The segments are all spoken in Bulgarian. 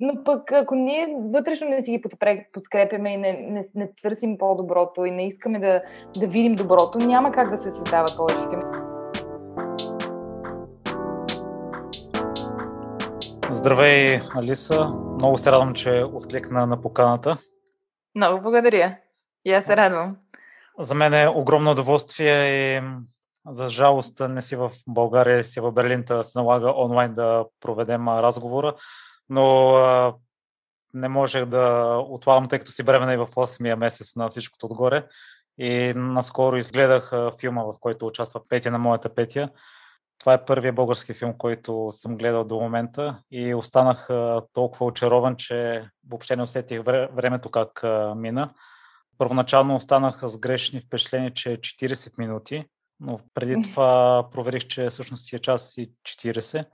Но пък ако ние вътрешно не си ги подкрепяме и не, не, не търсим по-доброто и не искаме да, да видим доброто, няма как да се създават повече. Здравей, Алиса. Много се радвам, че откликна на поканата. Много благодаря. И аз се радвам. За мен е огромно удоволствие и за жалост не си в България, си в Берлин, да се налага онлайн да проведем разговора, но а, не можех да отлагам, тъй като си бремена и в 8-я месец на всичкото отгоре. И наскоро изгледах филма, в който участва Петя на моята Петя. Това е първият български филм, който съм гледал до момента и останах толкова очарован, че въобще не усетих времето как мина. Първоначално останах с грешни впечатления, че е 40 минути, но преди това проверих, че всъщност е час и 40.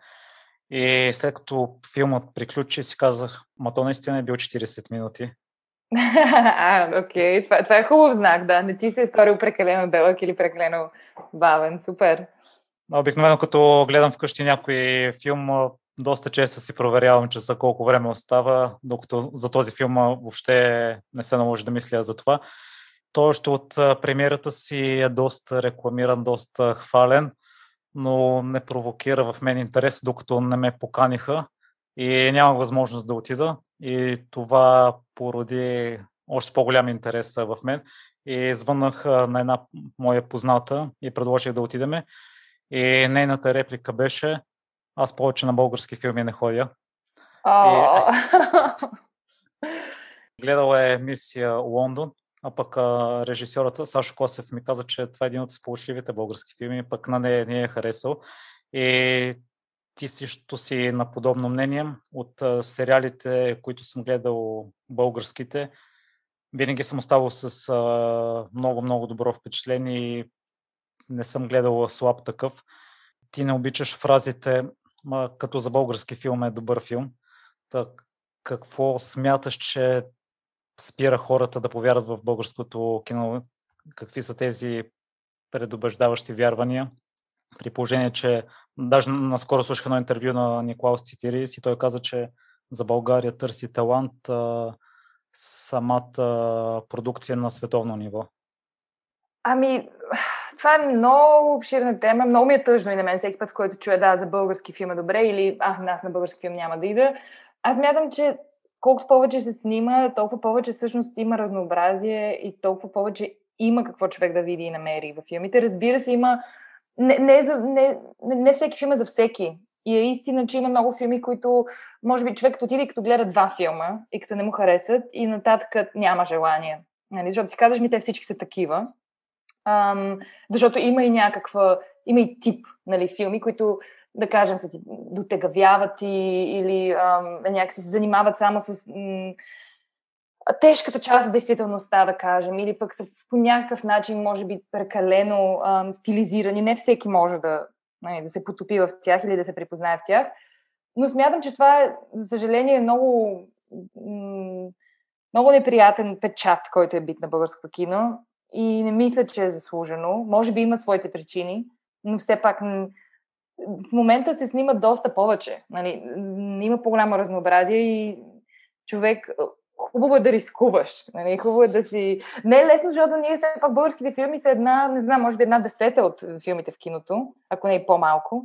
И след като филмът приключи, си казах, ма то наистина е бил 40 минути. а, окей, това, това е хубав знак, да. Не ти се е сторил прекалено дълъг или прекалено бавен. Супер. Обикновено като гледам вкъщи някой филм, доста често си проверявам, че за колко време остава, докато за този филм въобще не се наложи да мисля за това. Той още от премиерата си е доста рекламиран, доста хвален, но не провокира в мен интерес, докато не ме поканиха и нямах възможност да отида. И това породи още по-голям интерес в мен. И звъннах на една моя позната и предложих да отидеме. И нейната реплика беше аз повече на български филми не ходя. Oh. И... Гледала е мисия Лондон, а пък а, режисьорът Сашо Косев ми каза, че това е един от сполучливите български филми, пък на нея не е харесал. И ти също си на подобно мнение от сериалите, които съм гледал българските. Винаги съм оставал с много-много добро впечатление и не съм гледал слаб такъв. Ти не обичаш фразите като за български филм е добър филм. Так, какво смяташ, че спира хората да повярват в българското кино? Какви са тези предубеждаващи вярвания? При положение, че даже наскоро слушах едно интервю на Николаус Цитирис и той каза, че за България търси талант а, самата продукция на световно ниво. Ами, това е много обширна тема. Много ми е тъжно и на мен всеки път, който чуя да, за български филм е добре или а, нас на български филм няма да ида. Аз мятам, че колкото повече се снима, толкова повече всъщност има разнообразие и толкова повече има какво човек да види и намери в филмите. Разбира се, има. Не, не, за, не, не всеки филм е за всеки. И е истина, че има много филми, които, може би, човек като отиде като гледа два филма и като не му харесат и нататък няма желание. Нали? Защото си казваш ми, те всички са такива. Ам, защото има и някаква, има и тип нали, филми, които да кажем, се ти дотегавяват и, или ам, някакси се занимават само с м- тежката част от действителността, да кажем, или пък са по някакъв начин, може би, прекалено ам, стилизирани. Не всеки може да, нали, да се потопи в тях или да се припознае в тях. Но смятам, че това е, за съжаление, много, много неприятен печат, който е бит на българското кино и не мисля, че е заслужено. Може би има своите причини, но все пак в момента се снима доста повече. Нали? Има по-голямо разнообразие и човек хубаво е да рискуваш. Нали? Хубаво е да си... Не е лесно, защото ние все пак българските филми са една, не знам, може би една десета от филмите в киното, ако не и по-малко.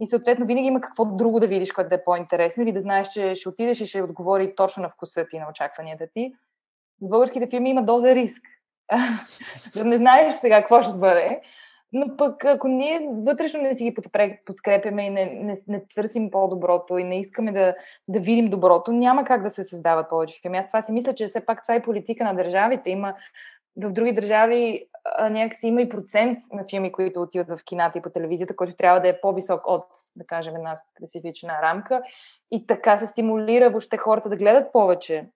И съответно винаги има какво друго да видиш, което да е по-интересно или да знаеш, че ще отидеш и ще отговори точно на вкуса ти, на очакванията ти. С българските филми има доза риск. да не знаеш сега какво ще бъде. Но пък ако ние вътрешно не си ги подкрепяме и не, не, не търсим по-доброто и не искаме да, да видим доброто, няма как да се създават повече филми. Аз това си мисля, че все пак това е политика на държавите. Има в други държави някакси има и процент на филми, които отиват в кината и по телевизията, който трябва да е по-висок от, да кажем, една специфична рамка. И така се стимулира въобще хората да гледат повече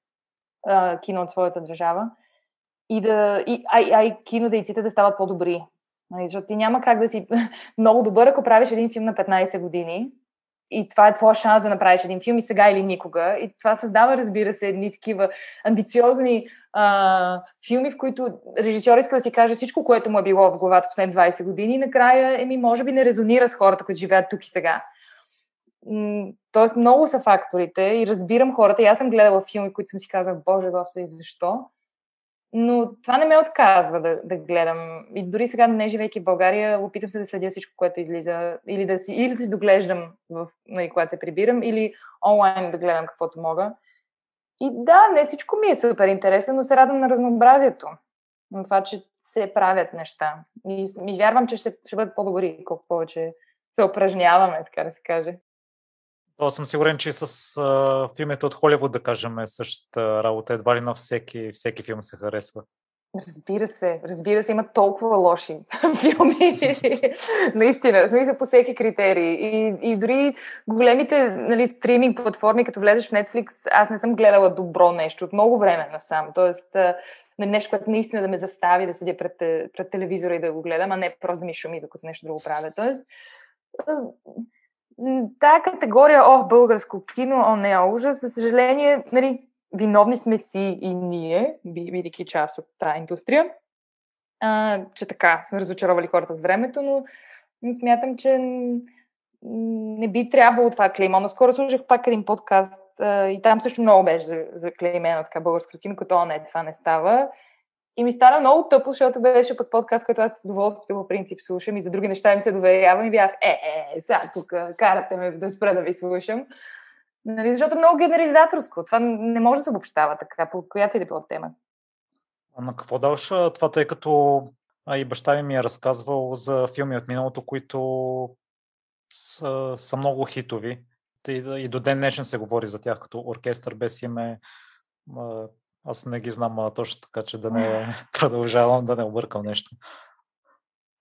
а, кино от своята държава и да, и, а, а и кинодейците да стават по-добри. Нали, защото ти няма как да си много добър, ако правиш един филм на 15 години и това е твоя шанс да направиш един филм и сега или никога. И това създава, разбира се, едни такива амбициозни а, филми, в които режисьор иска да си каже всичко, което му е било в главата последните 20 години и накрая, еми, може би не резонира с хората, които живеят тук и сега. Тоест много са факторите и разбирам хората. И аз съм гледала филми, които съм си казала, Боже Господи, защо? Но това не ме отказва да, да гледам. И дори сега, не живейки в България, опитам се да следя всичко, което излиза. Или да си, или да си доглеждам, в, нали, когато се прибирам, или онлайн да гледам каквото мога. И да, не всичко ми е супер интересно, но се радвам на разнообразието. На това, че се правят неща. И, и вярвам, че ще, ще бъдат по-добри, колко повече се упражняваме, така да се каже. То съм сигурен, че с а, филмите от Холивуд, да кажем, е същата работа. Едва ли на всеки, всеки филм се харесва. Разбира се, разбира се, има толкова лоши филми. Наистина, смисъл по всеки критерий. И, и дори големите нали, стриминг платформи, като влезеш в Netflix, аз не съм гледала добро нещо от много време насам. Тоест, нали, нещо, което наистина да ме застави да седя пред, пред телевизора и да го гледам, а не просто да ми шуми, докато нещо друго правя. Тоест, тая категория, о, българско кино, о, не, ужас, за съжаление, нали, виновни сме си и ние, бидейки част от тази индустрия, а, че така сме разочаровали хората с времето, но, но смятам, че не би трябвало това клеймо. Наскоро слушах пак един подкаст а, и там също много беше за, за клеймена така българска кино, като о, не, това не става. И ми стана много тъпо, защото беше пък подкаст, който аз с удоволствие по принцип слушам и за други неща ми се доверявам и бях, е, е, сега тук карате ме да спра да ви слушам. Нали, защото е много генерализаторско. Това не може да се обобщава така, по която и да било тема. А на какво даваш това, тъй като а и баща ми ми е разказвал за филми от миналото, които са, са много хитови. И, и до ден днешен се говори за тях като оркестър без име. Аз не ги знам а, точно така, че да не продължавам, да не объркам нещо.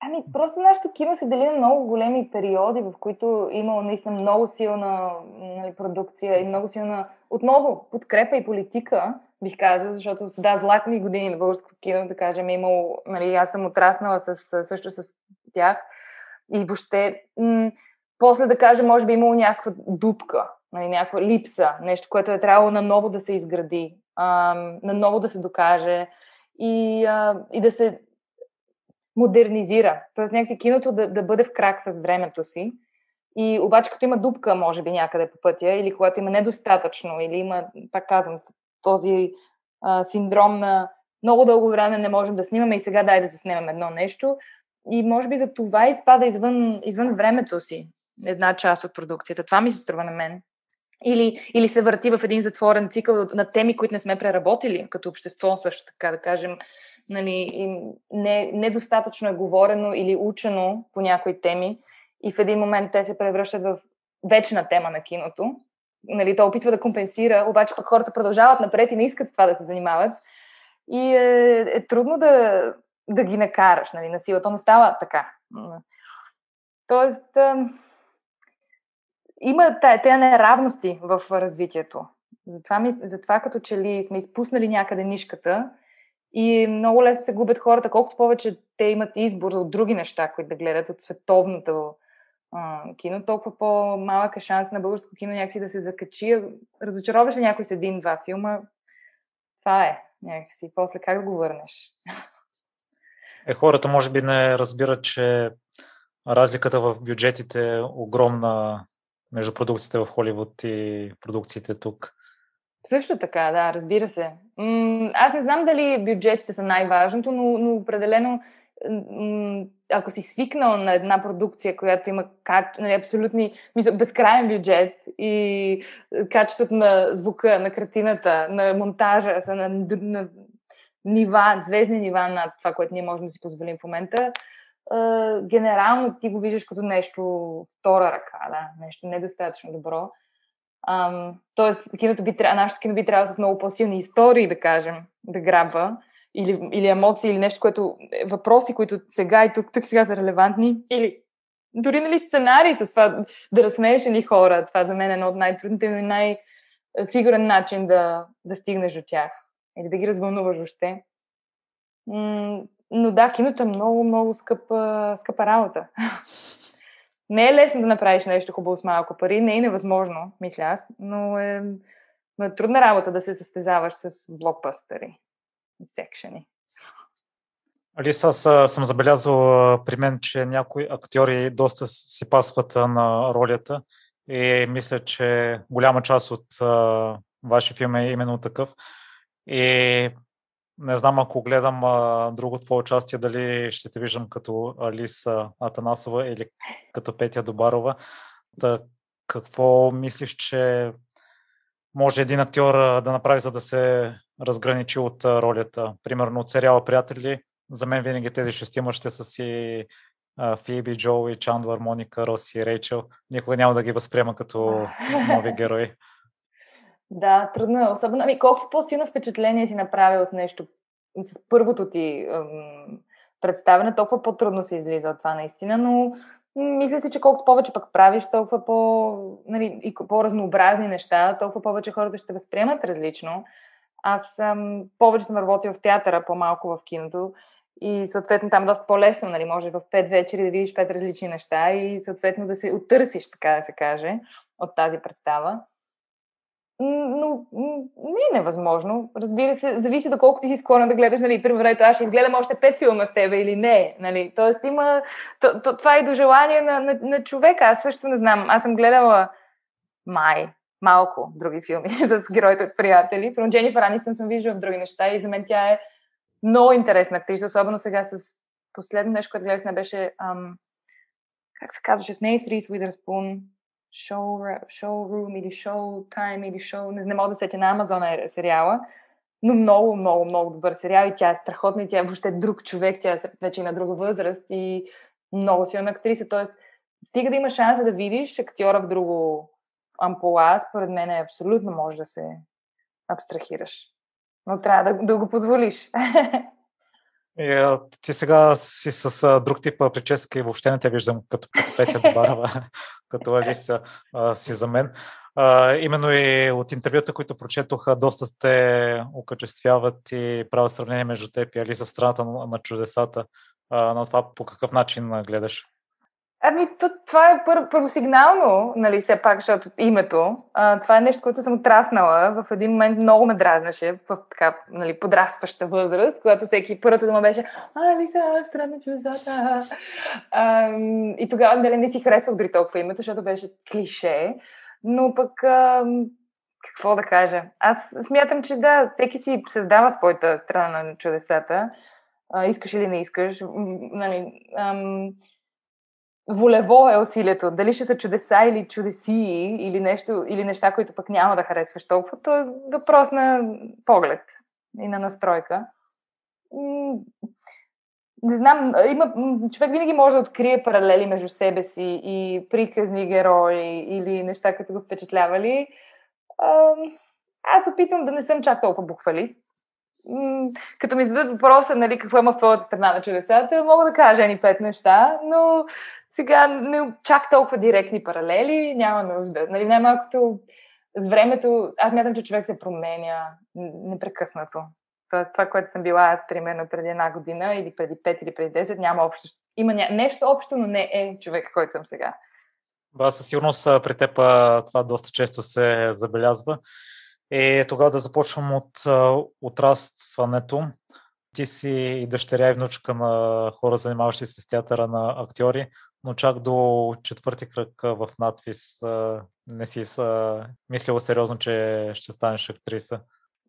Ами, просто нашето кино се дели на много големи периоди, в които има наистина много силна нали, продукция и много силна, отново, подкрепа и политика, бих казала, защото да, златни години на българско кино, да кажем, е имало, нали, аз съм отраснала с, също с тях и въобще, м- после да кажем, може би имало някаква дупка, нали, някаква липса, нещо, което е трябвало наново да се изгради, а, наново да се докаже и, а, и да се модернизира. Тоест някакси киното да, да бъде в крак с времето си. И обаче като има дупка, може би някъде по пътя, или когато има недостатъчно, или има, пак казвам, този а, синдром на много дълго време не можем да снимаме и сега дай да заснемем едно нещо. И може би за това изпада извън, извън времето си една част от продукцията. Това ми се струва на мен. Или, или се върти в един затворен цикъл на теми, които не сме преработили като общество, също така да кажем нали, не, недостатъчно е говорено или учено по някои теми и в един момент те се превръщат в вечна тема на киното. Нали, то опитва да компенсира, обаче пък хората продължават напред и не искат с това да се занимават. И е, е трудно да, да ги накараш нали, на сила. То не става така. Тоест, има тези неравности в развитието. Затова, ми, затова като че ли сме изпуснали някъде нишката и много лесно се губят хората, колкото повече те имат избор от други неща, които да гледат от световното а, кино, толкова по-малък е шанс на българско кино някакси да се закачи. Разочароваш ли някой с един-два филма? Това е някакси. После как да го върнеш? Е, хората може би не разбират, че разликата в бюджетите е огромна между продукциите в Холивуд и продукциите тук. Също така, да, разбира се. аз не знам дали бюджетите са най-важното, но, но определено ако си свикнал на една продукция, която има нали, абсолютни, безкрайен бюджет и качеството на звука, на картината, на монтажа са на, на нива, звездни нива над това, което ние можем да си позволим в момента, генерално ти го виждаш като нещо втора ръка, да, нещо недостатъчно добро. Ам, тоест, киното би, нашето кино би трябвало с много по-силни истории, да кажем, да грабва, или, или емоции, или нещо, което въпроси, които сега и тук, тук сега са релевантни, или дори нали, сценарии с това да разсмееш ни хора. Това за мен е едно от най-трудните и най-сигурен начин да, да стигнеш до тях. Или да ги развълнуваш въобще. Но да, киното е много, много скъпа, скъпа работа. не е лесно да направиш нещо хубаво с малко пари, не е невъзможно, мисля аз, но е, но е трудна работа да се състезаваш с блокбъстъри и секшени. Алиса, аз съм забелязал при мен, че някои актьори доста си пасват на ролята и мисля, че голяма част от вашия филм е именно такъв. И не знам, ако гледам а, друго твое участие, дали ще те виждам като Алиса Атанасова или като Петя Добарова. Та, какво мислиш, че може един актьор да направи, за да се разграничи от ролята? Примерно от сериала Приятели, за мен винаги тези шестима ще са си Фиби, Джоуи, Чандлър, Моника, Роси и Рейчел. Никога няма да ги възприема като нови герои. Да, трудно е. Особено, ами колкото по-силно впечатление си направил с нещо, с първото ти ем, представяне, толкова по-трудно се излиза от това наистина, но мисля си, че колкото повече пък правиш, толкова по, нали, и по-разнообразни неща, толкова повече хората ще възприемат различно. Аз съм, повече съм работила в театъра, по-малко в киното и съответно там е доста по-лесно, нали, може в пет вечери да видиш пет различни неща и съответно да се оттърсиш, така да се каже, от тази представа но не е невъзможно. Разбира се, зависи доколко ти си склонен да гледаш, нали, примерно, аз ще изгледам още пет филма с тебе или не, нали. Тоест има, то, то, това е до желание на, на, на човека. Аз също не знам. Аз съм гледала май, малко други филми с героите от приятели. Про Дженнифър Анистън съм виждала в други неща и за мен тя е много интересна актриса, особено сега с последно нещо, което гледах, не беше ам, как се казваше, с нея с Рис Уидърспун шоу, шоурум или шоу тайм или шоу, не, не мога да сетя на Амазона е сериала, но много, много, много добър сериал и тя е страхотна и тя е въобще друг човек, тя е вече на друга възраст и много силна актриса, т.е. стига да има шанса да видиш актьора в друго ампула, според мен е абсолютно може да се абстрахираш. Но трябва да, да го позволиш. И, а, ти сега си с а, друг тип прическа и въобще не те виждам като, като Петя Добарова, като Алиса а, си за мен. А, именно и от интервюта, които прочетох, доста сте окачествяват и правят сравнение между теб и Алиса в страната на, на чудесата. А, на това по какъв начин гледаш? Ами, то, това е пър, първосигнално, нали, все пак, защото името. А, това е нещо, което съм отраснала. В един момент много ме дразнаше в така, нали, подрастваща възраст, когато всеки първото дума беше А, Лиса, в страна чудесата. И тогава нали, не си харесвах дори толкова името, защото беше клише. Но пък, а, какво да кажа? Аз смятам, че да, всеки си създава своята страна на чудесата. А, искаш или не искаш. Нали, ам, волево е усилието. Дали ще са чудеса или чудеси, или, нещо, или неща, които пък няма да харесваш толкова, то е въпрос на поглед и на настройка. Не знам, има, човек винаги може да открие паралели между себе си и приказни герои или неща, които го впечатлявали. Аз опитвам да не съм чак толкова буквалист. Като ми зададат въпроса, нали, какво има в твоята страна на чудесата, мога да кажа ни пет неща, но сега не чак толкова директни паралели, няма нужда. Нали, най-малкото с времето, аз мятам, че човек се променя непрекъснато. Тоест, това, което съм била аз, примерно, преди една година, или преди 5, или преди 10, няма общо. Има ня... нещо общо, но не е човек, който съм сега. Да, със сигурност при теб това доста често се забелязва. И тогава да започвам от отрастването. Ти си и дъщеря и внучка на хора, занимаващи се с театъра на актьори но чак до четвърти кръг в надвис не си са мислила сериозно, че ще станеш актриса.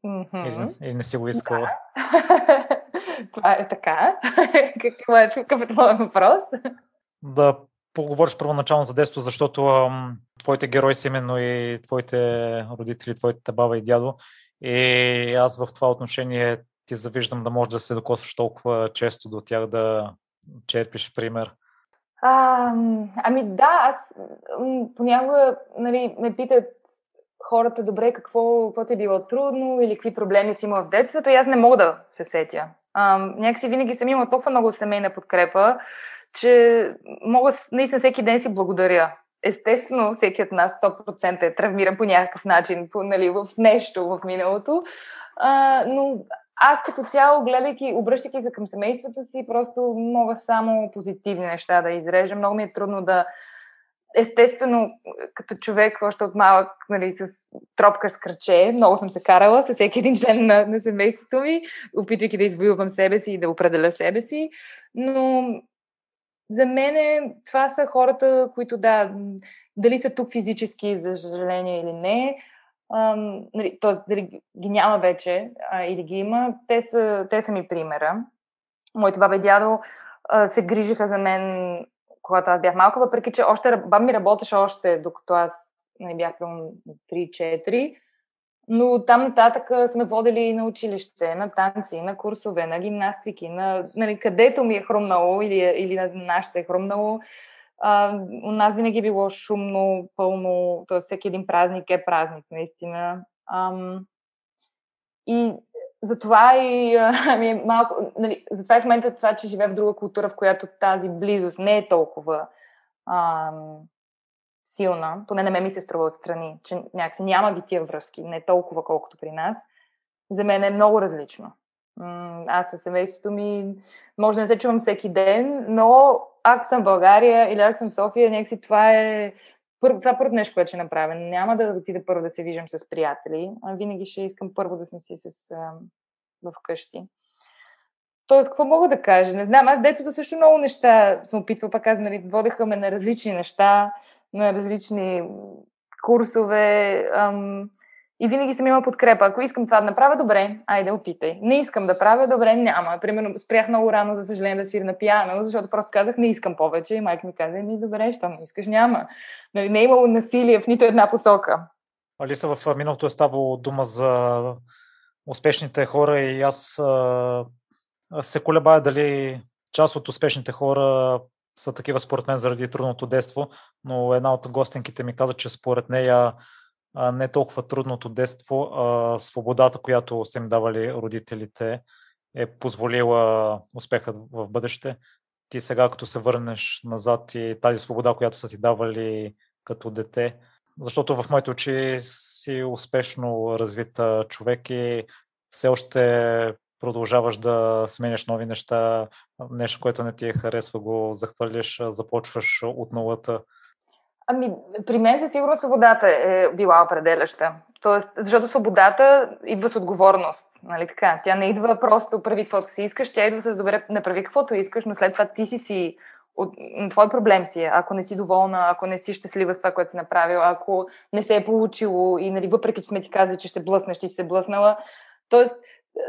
Mm-hmm. Или, или не си го искала? Да. Това е така. Какво е, какъв е твой въпрос? Да поговориш първоначално за детство, защото ам, твоите герои са именно и твоите родители, твоите баба и дядо. И аз в това отношение ти завиждам да можеш да се докосваш толкова често до тях, да черпиш пример. А, ами да, аз понякога нали, ме питат хората, добре, какво, какво ти е било трудно или какви проблеми си имал в детството и аз не мога да се сетя. А, някакси винаги съм имала толкова много семейна подкрепа, че мога наистина всеки ден си благодаря. Естествено, всеки от нас 100% е травмиран по някакъв начин, по, нали, в нещо в миналото, а, но аз като цяло, гледайки, обръщайки се към семейството си, просто мога само позитивни неща да изрежа. Много ми е трудно да. Естествено, като човек, още от малък, нали, с тропка с кръче, много съм се карала с всеки един член на, на семейството ми, опитвайки да извоювам себе си и да определя себе си. Но за мен това са хората, които да, дали са тук физически, за съжаление или не, нали, т.е. дали ги няма вече а, или ги има, те са, те са ми примера. Моите баба и дядо а, се грижиха за мен, когато аз бях малка, въпреки че още, баба ми работеше още, докато аз не нали, бях към 3-4. Но там нататък сме водили на училище, на танци, на курсове, на гимнастики, на, нали, където ми е хрумнало или, или на нашите е хрумнало. У нас винаги е било шумно, пълно, т.е. всеки един празник е празник, наистина. Ам, и затова и ами е малко, нали, затова и в момента това, че живея в друга култура, в която тази близост не е толкова ам, силна, поне на мен ми се струва отстрани, че някакси няма ги тия връзки, не толкова колкото при нас, за мен е много различно. Аз със семейството ми може да не се чувам всеки ден, но ако съм в България или ако съм в София, някакси това е първо, това е първо нещо, което ще направя. Няма да отида първо да се виждам с приятели, а винаги ще искам първо да съм си с, а, в къщи. Тоест, какво мога да кажа? Не знам, аз детството също много неща съм опитвала, пак казвам, нали, водеха ме на различни неща, на различни курсове. Ам, и винаги съм имала подкрепа. Ако искам това да направя, добре, айде, опитай. Не искам да правя, добре, няма. Примерно, спрях много рано, за съжаление, да свиря на пиано, защото просто казах, не искам повече. И майка ми каза, ми добре, що не искаш, няма. Нали, не е имало насилие в нито една посока. Алиса, в миналото е ставало дума за успешните хора и аз а, се колебая дали част от успешните хора са такива според мен заради трудното детство, но една от гостинките ми каза, че според нея не толкова трудното детство, а свободата, която са им давали родителите, е позволила успехът в бъдеще. Ти сега, като се върнеш назад и тази свобода, която са ти давали като дете, защото в моите очи си успешно развит човек и все още продължаваш да сменяш нови неща, нещо, което не ти е харесва, го захвърляш, започваш от нулата. Ами, при мен със сигурност свободата е била определяща. Тоест, защото свободата идва с отговорност. Нали така? Тя не идва просто прави каквото си искаш, тя идва с добре, направи каквото искаш, но след това ти си си от, твой проблем си е, ако не си доволна, ако не си щастлива с това, което си направил, ако не се е получило и нали, въпреки, че сме ти казали, че се блъснеш, ти се блъснала. Тоест,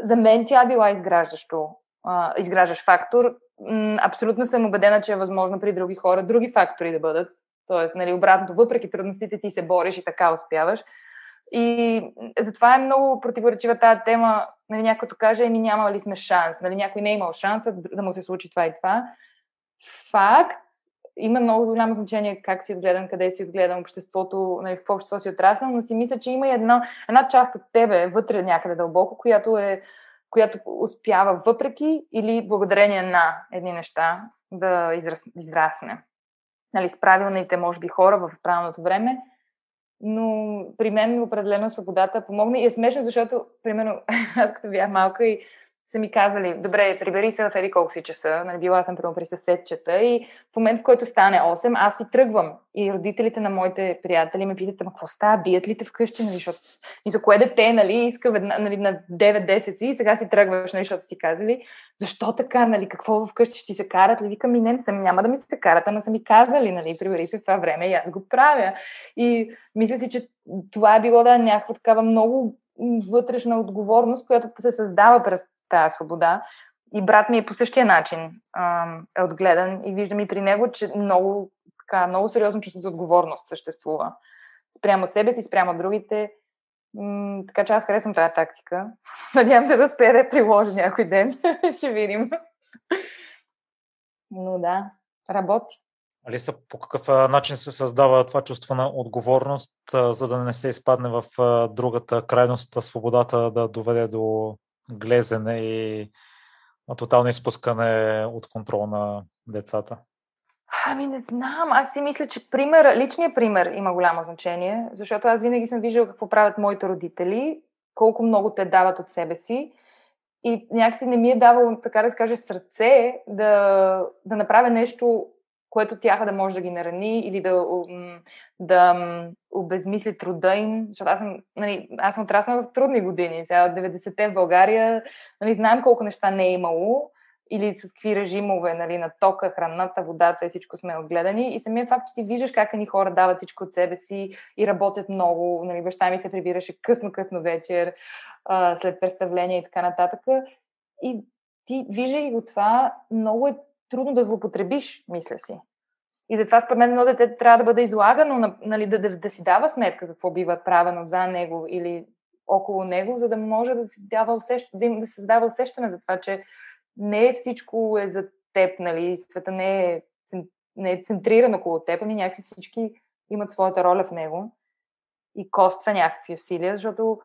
за мен тя била изграждащо, изграждащ фактор. Абсолютно съм убедена, че е възможно при други хора други фактори да бъдат. Тоест, нали, обратното, въпреки трудностите ти се бориш и така успяваш. И затова е много противоречива тази тема. Нали, някой каже, еми няма ли сме шанс, нали, някой не е имал шанс да му се случи това и това. Факт, има много голямо значение как си отгледан, къде си отгледан, обществото, нали, в общество си отраснал, но си мисля, че има една, една част от тебе вътре някъде дълбоко, която е която успява въпреки или благодарение на едни неща да израс, израсне. Нали, с правилните, може би, хора в правилното време, но при мен определено свободата помогна и е смешно, защото, примерно, аз като бях малка и са ми казали, добре, прибери се в еди колко си часа, нали, била съм прямо при съседчета и в момент, в който стане 8, аз си тръгвам. И родителите на моите приятели ме питат, ама какво става, бият ли те вкъщи, нали, защото и за кое дете, нали, иска ведна, нали, на 9-10 си и сега си тръгваш, нали, защото ти казали, защо така, нали, какво вкъщи? Ще ти се карат, ли, викам, и не, съм, няма да ми се карат, ама са ми казали, нали, прибери се в това време и аз го правя. И мисля си, че това е било да някаква такава много вътрешна отговорност, която се създава през тази свобода. И брат ми е по същия начин а, е отгледан и виждам и при него, че много, така, много сериозно чувство за отговорност съществува. Спрямо себе си, спрямо другите. М- така че аз харесвам тази тактика. Надявам се да успея да я приложа някой ден. Ще видим. Но да, работи. Алиса, по какъв начин се създава това чувство на отговорност, за да не се изпадне в другата крайност, свободата да доведе до глезене и тотално изпускане от контрол на децата? Ами не знам. Аз си мисля, че пример, личният пример има голямо значение, защото аз винаги съм виждала какво правят моите родители, колко много те дават от себе си. И някакси не ми е давало, така да се каже, сърце да, да направя нещо което тяха да може да ги нарани или да, да обезмисли труда им, защото аз съм, нали, аз съм отраснала в трудни години. Сега от 90-те в България, нали, знаем колко неща не е имало, или с какви режимове, нали, на тока, храната, водата и всичко сме отгледани. И самия факт, че ти виждаш как ни хора дават всичко от себе си и работят много. Нали, баща ми се прибираше късно-късно вечер, а, след представление и така нататък. И ти, виждайки го това, много е трудно да злоупотребиш, мисля си. И затова според мен едно дете трябва да бъде излагано, нали, да, да, да си дава сметка какво бива правено за него или около него, за да може да, си дава усещ... да, им, да създава усещане за това, че не всичко е за теб, нали, света не е, не е центриран около теб, ами някакси всички имат своята роля в него и коства някакви усилия, защото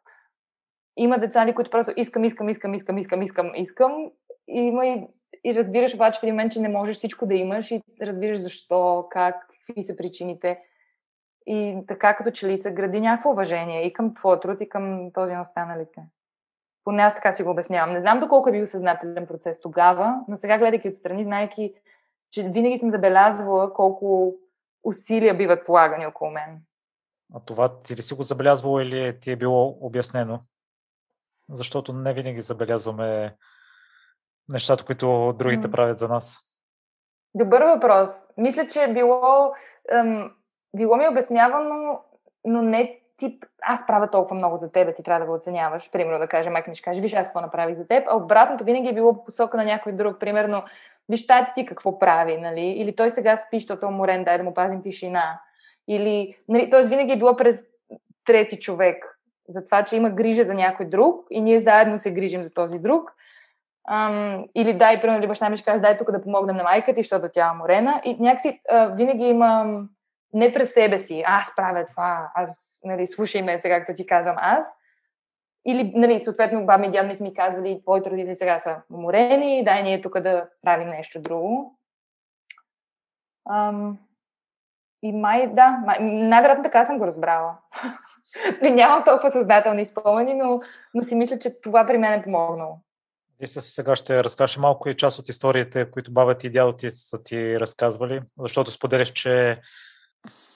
има деца, нали, които просто искам, искам, искам, искам, искам, искам, искам. И има и, и разбираш обаче в един момент, че не можеш всичко да имаш и разбираш защо, как, какви са причините. И така като че ли се гради някакво уважение и към твоя труд, и към този на останалите. Поне аз така си го обяснявам. Не знам доколко е бил съзнателен процес тогава, но сега гледайки отстрани, знайки, че винаги съм забелязвала колко усилия биват полагани около мен. А това ти ли си го забелязвала или ти е било обяснено? защото не винаги забелязваме нещата, които другите правят за нас. Добър въпрос. Мисля, че е било, ем, било ми обяснявано, но не тип, аз правя толкова много за теб, ти трябва да го оценяваш. Примерно да кажа, майка ми ще каже, виж аз какво направих за теб, а обратното винаги е било по посока на някой друг. Примерно, виж тати ти какво прави, нали? Или той сега спи, защото е уморен, дай да му пазим тишина. Или, нали, т.е. винаги е било през трети човек за това, че има грижа за някой друг и ние заедно се грижим за този друг. Ам, или дай, примерно, баща ми ще каже, дай тук да помогнем на майка ти, защото тя е морена. И някакси а, винаги има не през себе си, аз правя това, аз, нали, слушай ме сега, както ти казвам аз. Или, нали, съответно, баба и дяд ми са ми казвали, твоите родители сега са уморени, дай ние тук да правим нещо друго. Ам, и май, да, май, най-вероятно така съм го разбрала. Нямам толкова съзнателни спомени, но, но си мисля, че това при мен е помогнало. И сега ще разкажеш малко и част от историите, които баба ти и дядо ти са ти разказвали, защото споделяш, че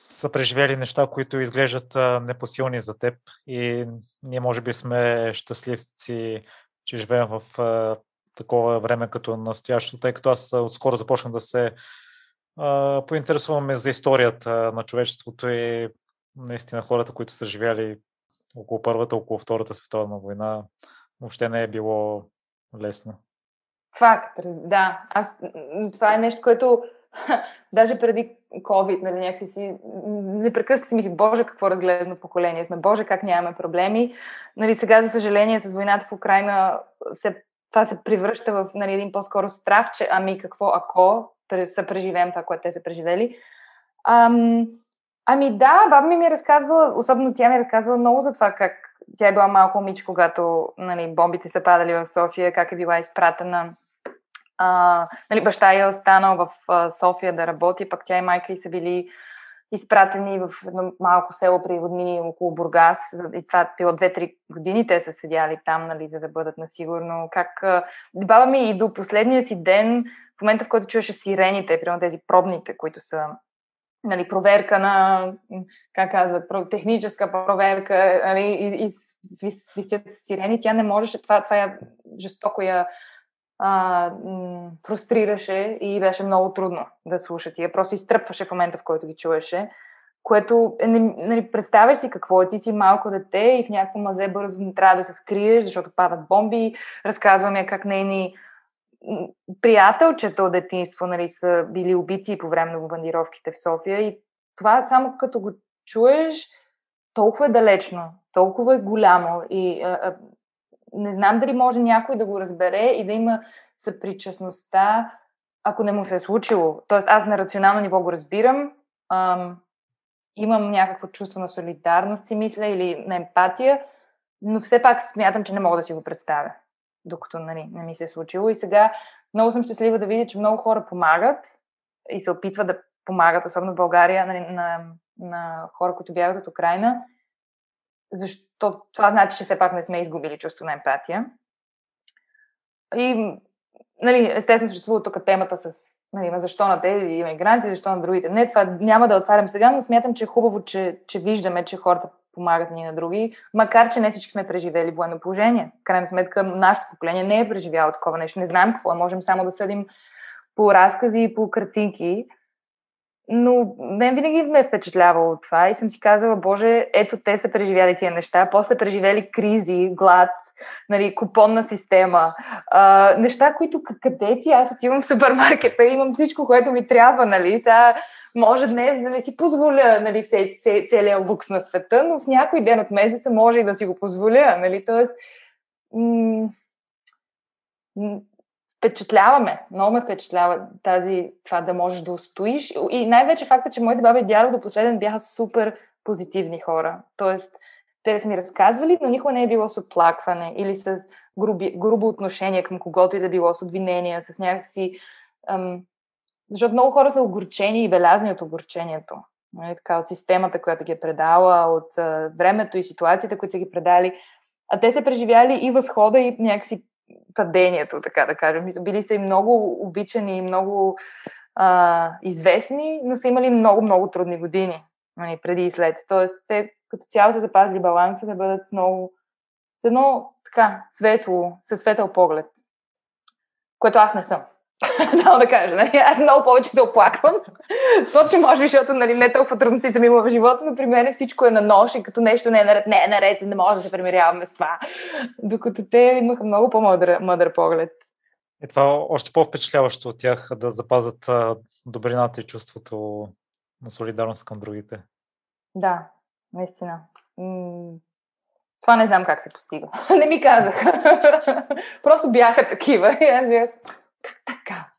са преживели неща, които изглеждат непосилни за теб. И ние може би сме щастливци, че живеем в такова време като настоящото, тъй като аз отскоро започнах да се поинтересуваме за историята на човечеството и наистина хората, които са живяли около Първата, около Втората световна война, въобще не е било лесно. Факт, да. Аз, това е нещо, което даже преди COVID, нали, някакси си, непрекъснато си мисли, Боже, какво разглезно поколение сме, Боже, как нямаме проблеми. Нали, сега, за съжаление, с войната в Украина, се, това се превръща в нали, един по-скоро страх, че ами какво ако са преживеем това, което те са преживели. Ам, ами да, баба ми ми е разказва, особено тя ми е разказва много за това как тя е била малко момиче, когато нали, бомбите са падали в София, как е била изпратена. А, нали, баща е останал в а, София да работи, пък тя и майка и са били изпратени в едно малко село при роднини около Бургас. И това било 2-3 години те са седяли там, нали, за да бъдат насигурно. Как... Баба ми и до последния си ден в момента, в който чуваше сирените, примерно тези пробните, които са нали, проверка на, как казват, техническа проверка, нали, и, и свистят сирени, тя не можеше, това, това я жестоко я а, фрустрираше и беше много трудно да слуша тия. Просто изтръпваше в момента, в който ги чуеше, което, е, нали, представяш си какво е, ти си малко дете и в някакво мазе бързо трябва да се скриеш, защото падат бомби, разказваме как нейни приятелчета от детинство нали, са били убити по време на бомбардировките в София и това само като го чуеш, толкова е далечно, толкова е голямо и а, а, не знам дали може някой да го разбере и да има съпричастността, ако не му се е случило. Тоест аз на рационално ниво го разбирам, ам, имам някакво чувство на солидарност, си мисля, или на емпатия, но все пак смятам, че не мога да си го представя докато нали, не ми се е случило. И сега много съм щастлива да видя, че много хора помагат и се опитват да помагат, особено в България, нали, на, на хора, които бягат от Украина, защото това значи, че все пак не сме изгубили чувство на емпатия. И, нали, естествено, съществува тук темата с нали, защо на тези иммигранти, защо на другите. Не, това няма да отварям сега, но смятам, че е хубаво, че, че виждаме, че хората помагат ни на други, макар че не всички сме преживели военно положение. Крайна сметка, нашето поколение не е преживяло такова нещо. Не знаем какво е. Можем само да съдим по разкази и по картинки. Но мен винаги ме е впечатлявало това и съм си казала, Боже, ето те са преживяли тия неща, после са преживели кризи, глад, нали, купонна система, а, неща, които къде ти, аз отивам в супермаркета, имам всичко, което ми трябва, нали, сега може днес да не си позволя нали, все, все, целият лукс на света, но в някой ден от месеца може и да си го позволя, нали, т.е. М- впечатляваме, много ме впечатлява тази, това да можеш да устоиш. И най-вече факта, че моите баби и дядо до последен бяха супер позитивни хора. Тоест, те са ми разказвали, но никога не е било с оплакване или с груби, грубо отношение към когото и да било, с обвинения, с някакси... Ам, защото много хора са огорчени и белязни от огорчението. Нали, така, от системата, която ги е предала, от а, времето и ситуациите, които са ги предали. А те са преживяли и възхода, и някакси падението, така да кажем. Били са и много обичани, и много а, известни, но са имали много, много трудни години нали, преди и след. Тоест, те като цяло са запазили баланса да бъдат много с едно така светло, със светъл поглед, което аз не съм. Само да кажа, нали? аз много повече се оплаквам. Точно може би, защото нали, не толкова трудности съм имала в живота, но при мен всичко е на нож и като нещо не е наред, не е наред и не може да се примиряваме с това. Докато те имаха много по-мъдър мъдър поглед. И това е още по-впечатляващо от тях да запазят добрината и чувството на солидарност към другите. Да, наистина. Това не знам как се постига. не ми казаха. Просто бяха такива. И аз бях, как така?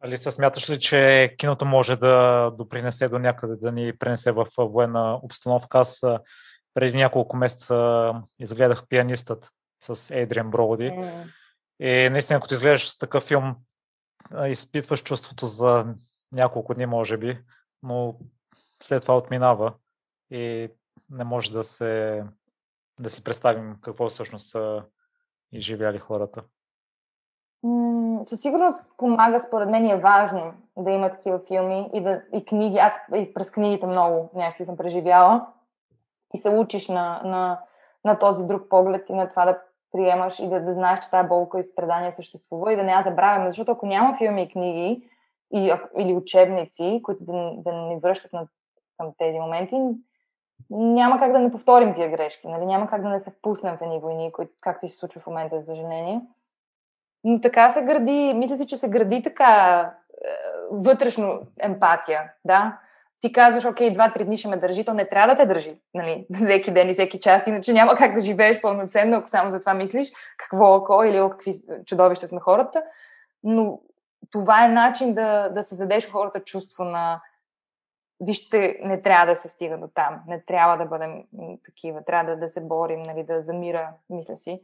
Алиса, смяташ ли, че киното може да допринесе до някъде, да ни пренесе в военна обстановка? Аз преди няколко месеца изгледах пианистът с Ейдриан Броуди. Mm. И наистина, като изгледаш такъв филм, изпитваш чувството за няколко дни, може би, но след това отминава и не може да се да си представим какво всъщност са изживяли хората. със сигурност помага, според мен е важно да има такива филми и, да, и книги. Аз и през книгите много някакси съм преживяла и се учиш на, на, на този друг поглед и на това да приемаш и да, да знаеш, че тази болка и страдание съществува и да не я забравяме. Защото ако няма филми и книги и, или учебници, които да, да ни връщат на, към тези моменти, няма как да не повторим тия грешки, нали? няма как да не се впуснем в едни войни, които, както и се случва в момента, за съжаление. Но така се гради, мисля си, че се гради така е, вътрешно емпатия, да. Ти казваш, окей, два-три дни ще ме държи, то не трябва да те държи, нали, всеки ден и всеки час, иначе няма как да живееш пълноценно, ако само за това мислиш, какво око или о, какви чудовища сме хората. Но това е начин да, да създадеш хората чувство на вижте, не трябва да се стига до там, не трябва да бъдем такива, трябва да, да се борим, нали, да замира, мисля си.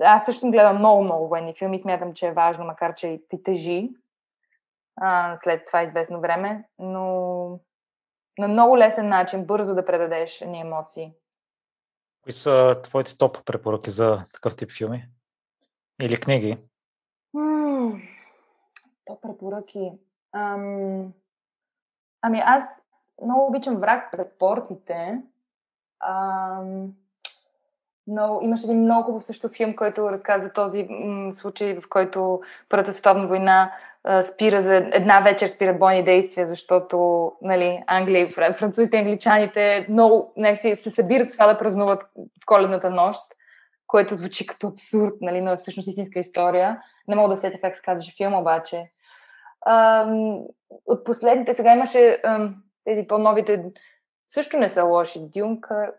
Аз също съм гледала много, много военни филми, смятам, че е важно, макар че и ти тежи а, след това известно време, но на много лесен начин, бързо да предадеш ни емоции. Кои са твоите топ препоръки за такъв тип филми? Или книги? Топ препоръки. Ам... Ами аз много обичам враг пред портите. Ам... Но имаше един много хубав също филм, който разказва този м- случай, в който Първата световна война а, спира за една вечер спират бойни действия, защото нали, Англия, французите и англичаните много някакси се събират с това да празнуват в коледната нощ, което звучи като абсурд, нали, но е всъщност истинска история. Не мога да сетя как се казваше филм, обаче. От последните сега имаше а, тези по-новите също не са лоши. Дюнкър,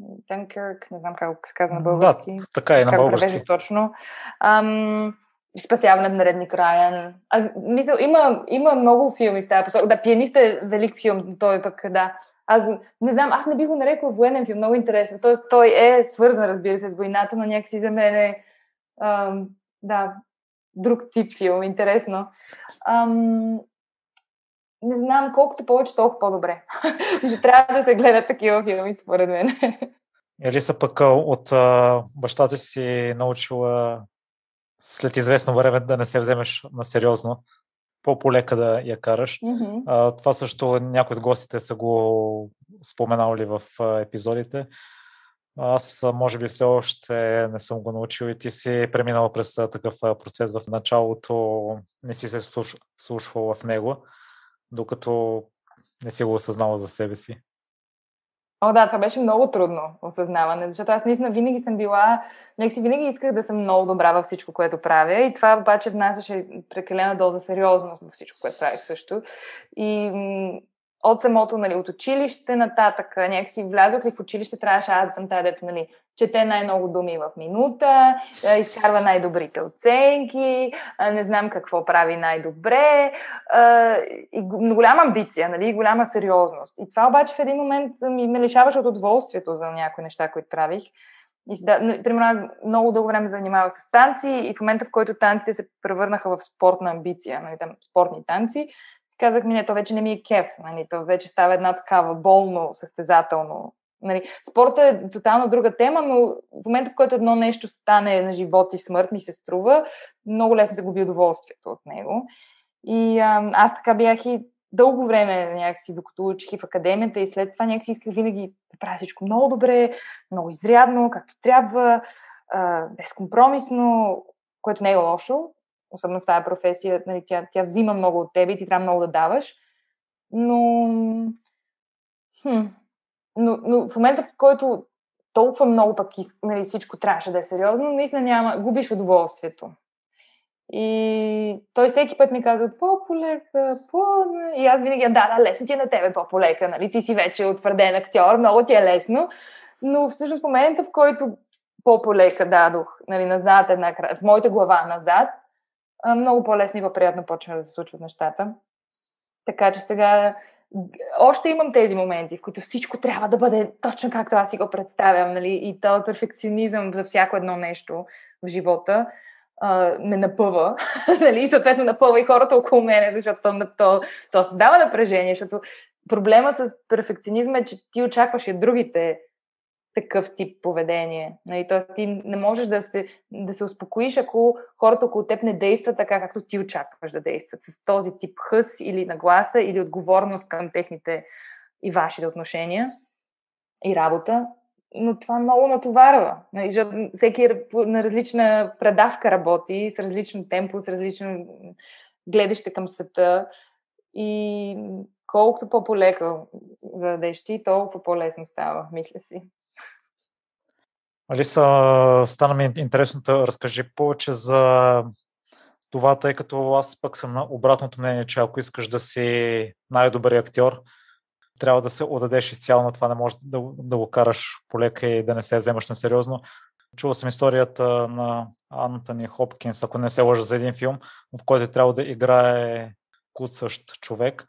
Дънкърк, не знам как се казва на български. Да, така е на български. точно. Ам, Спасяване на редник Райан. Аз мисля, има, има много филми в тази посока. Да, пианист е велик филм, той пък, да. Аз не знам, аз не бих го нарекла военен филм, много интересен. Тоест, той е свързан, разбира се, с войната, но някакси за мен е, ам, да, друг тип филм, интересно. Ам, не знам, колкото повече, толкова по-добре. Трябва да се гледат такива филми, според мен. Елиса пък от а, бащата си научила след известно време да не се вземеш на сериозно. по-полека да я караш. Mm-hmm. А, това също някои от гостите са го споменали в епизодите. Аз, може би, все още не съм го научил и ти си преминала през такъв процес в началото, не си се слушвала в него, докато не си го осъзнала за себе си. О, да, това беше много трудно осъзнаване, защото аз наистина винаги съм била, си винаги исках да съм много добра във всичко, което правя и това обаче внасяше прекалена доза сериозност във всичко, което правих също. И от самото, нали, от училище нататък, някакси влязох ли в училище, трябваше аз да съм тази, дето, нали, чете най-много думи в минута, изкарва най-добрите оценки, не знам какво прави най-добре и голяма амбиция, нали, голяма сериозност. И това обаче в един момент ми ме лишаваше от удоволствието за някои неща, които правих. И да, примерно аз много дълго време занимавах с танци и в момента, в който танците се превърнаха в спортна амбиция, нали, там, спортни танци, казах ми, не, то вече не ми е кеф, нали, то вече става една такава болно, състезателно. Нали. Спорта е тотално друга тема, но в момента, в който едно нещо стане на живот и смърт, ми се струва, много лесно се губи удоволствието от него. И а, аз така бях и дълго време някакси, докато учих и в академията и след това някакси исках винаги да правя всичко много добре, много изрядно, както трябва, а, безкомпромисно, което не е лошо, особено в тази професия, нали, тя, тя взима много от теб и ти трябва много да даваш. Но, хм, но, но в момента, в който толкова много пък нали, всичко трябваше да е сериозно, наистина няма, губиш удоволствието. И той всеки път ми казва, по-полека, по... И аз винаги, да, да, лесно ти е на тебе по-полека, нали? Ти си вече утвърден актьор, много ти е лесно. Но всъщност в момента, в който по-полека дадох, нали, назад една в моята глава назад, много по-лесно и по-приятно почна да се случват нещата. Така че сега още имам тези моменти, в които всичко трябва да бъде точно както аз си го представям, нали? И този перфекционизъм за всяко едно нещо в живота а, не напъва, нали? И съответно напъва и хората около мене, защото то, то, то създава напрежение, защото проблема с перфекционизма е, че ти очакваш и другите такъв тип поведение. Нали? Тоест ти не можеш да се, да се успокоиш, ако хората около теб не действат така, както ти очакваш да действат, с този тип хъс или нагласа или отговорност към техните и вашите отношения и работа. Но това много натоварва. Нали? Всеки на различна предавка работи, с различно темпо, с различно гледаще към света. И колкото по-полека зададеш ти, толкова по-лесно става, мисля си. Алиса, стана ми интересно да разкажи повече за това, тъй като аз пък съм на обратното мнение, че ако искаш да си най-добър актьор, трябва да се отдадеш изцяло на това, не можеш да, да го караш полека и да не се вземаш на сериозно. Чувал съм историята на Антони Хопкинс, ако не се лъжа за един филм, в който трябва да играе куцащ човек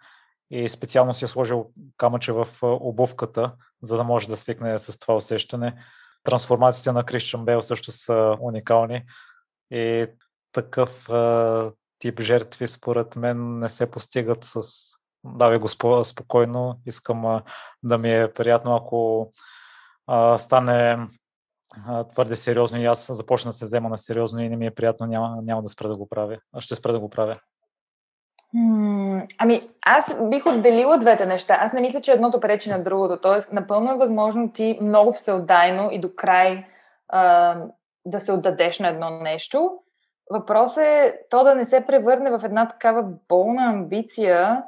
и специално си е сложил камъче в обувката, за да може да свикне с това усещане трансформациите на Кристиан Бел също са уникални и такъв а, тип жертви според мен не се постигат с давай го спокойно, искам а, да ми е приятно, ако а, стане твърде сериозно и аз започна да се взема на сериозно и не ми е приятно, няма, няма да спра да го правя. Ще спра да го правя ами, аз бих отделила двете неща. Аз не мисля, че едното пречи на другото. Тоест, напълно е възможно ти много всеотдайно и до край а, да се отдадеш на едно нещо. Въпрос е то да не се превърне в една такава болна амбиция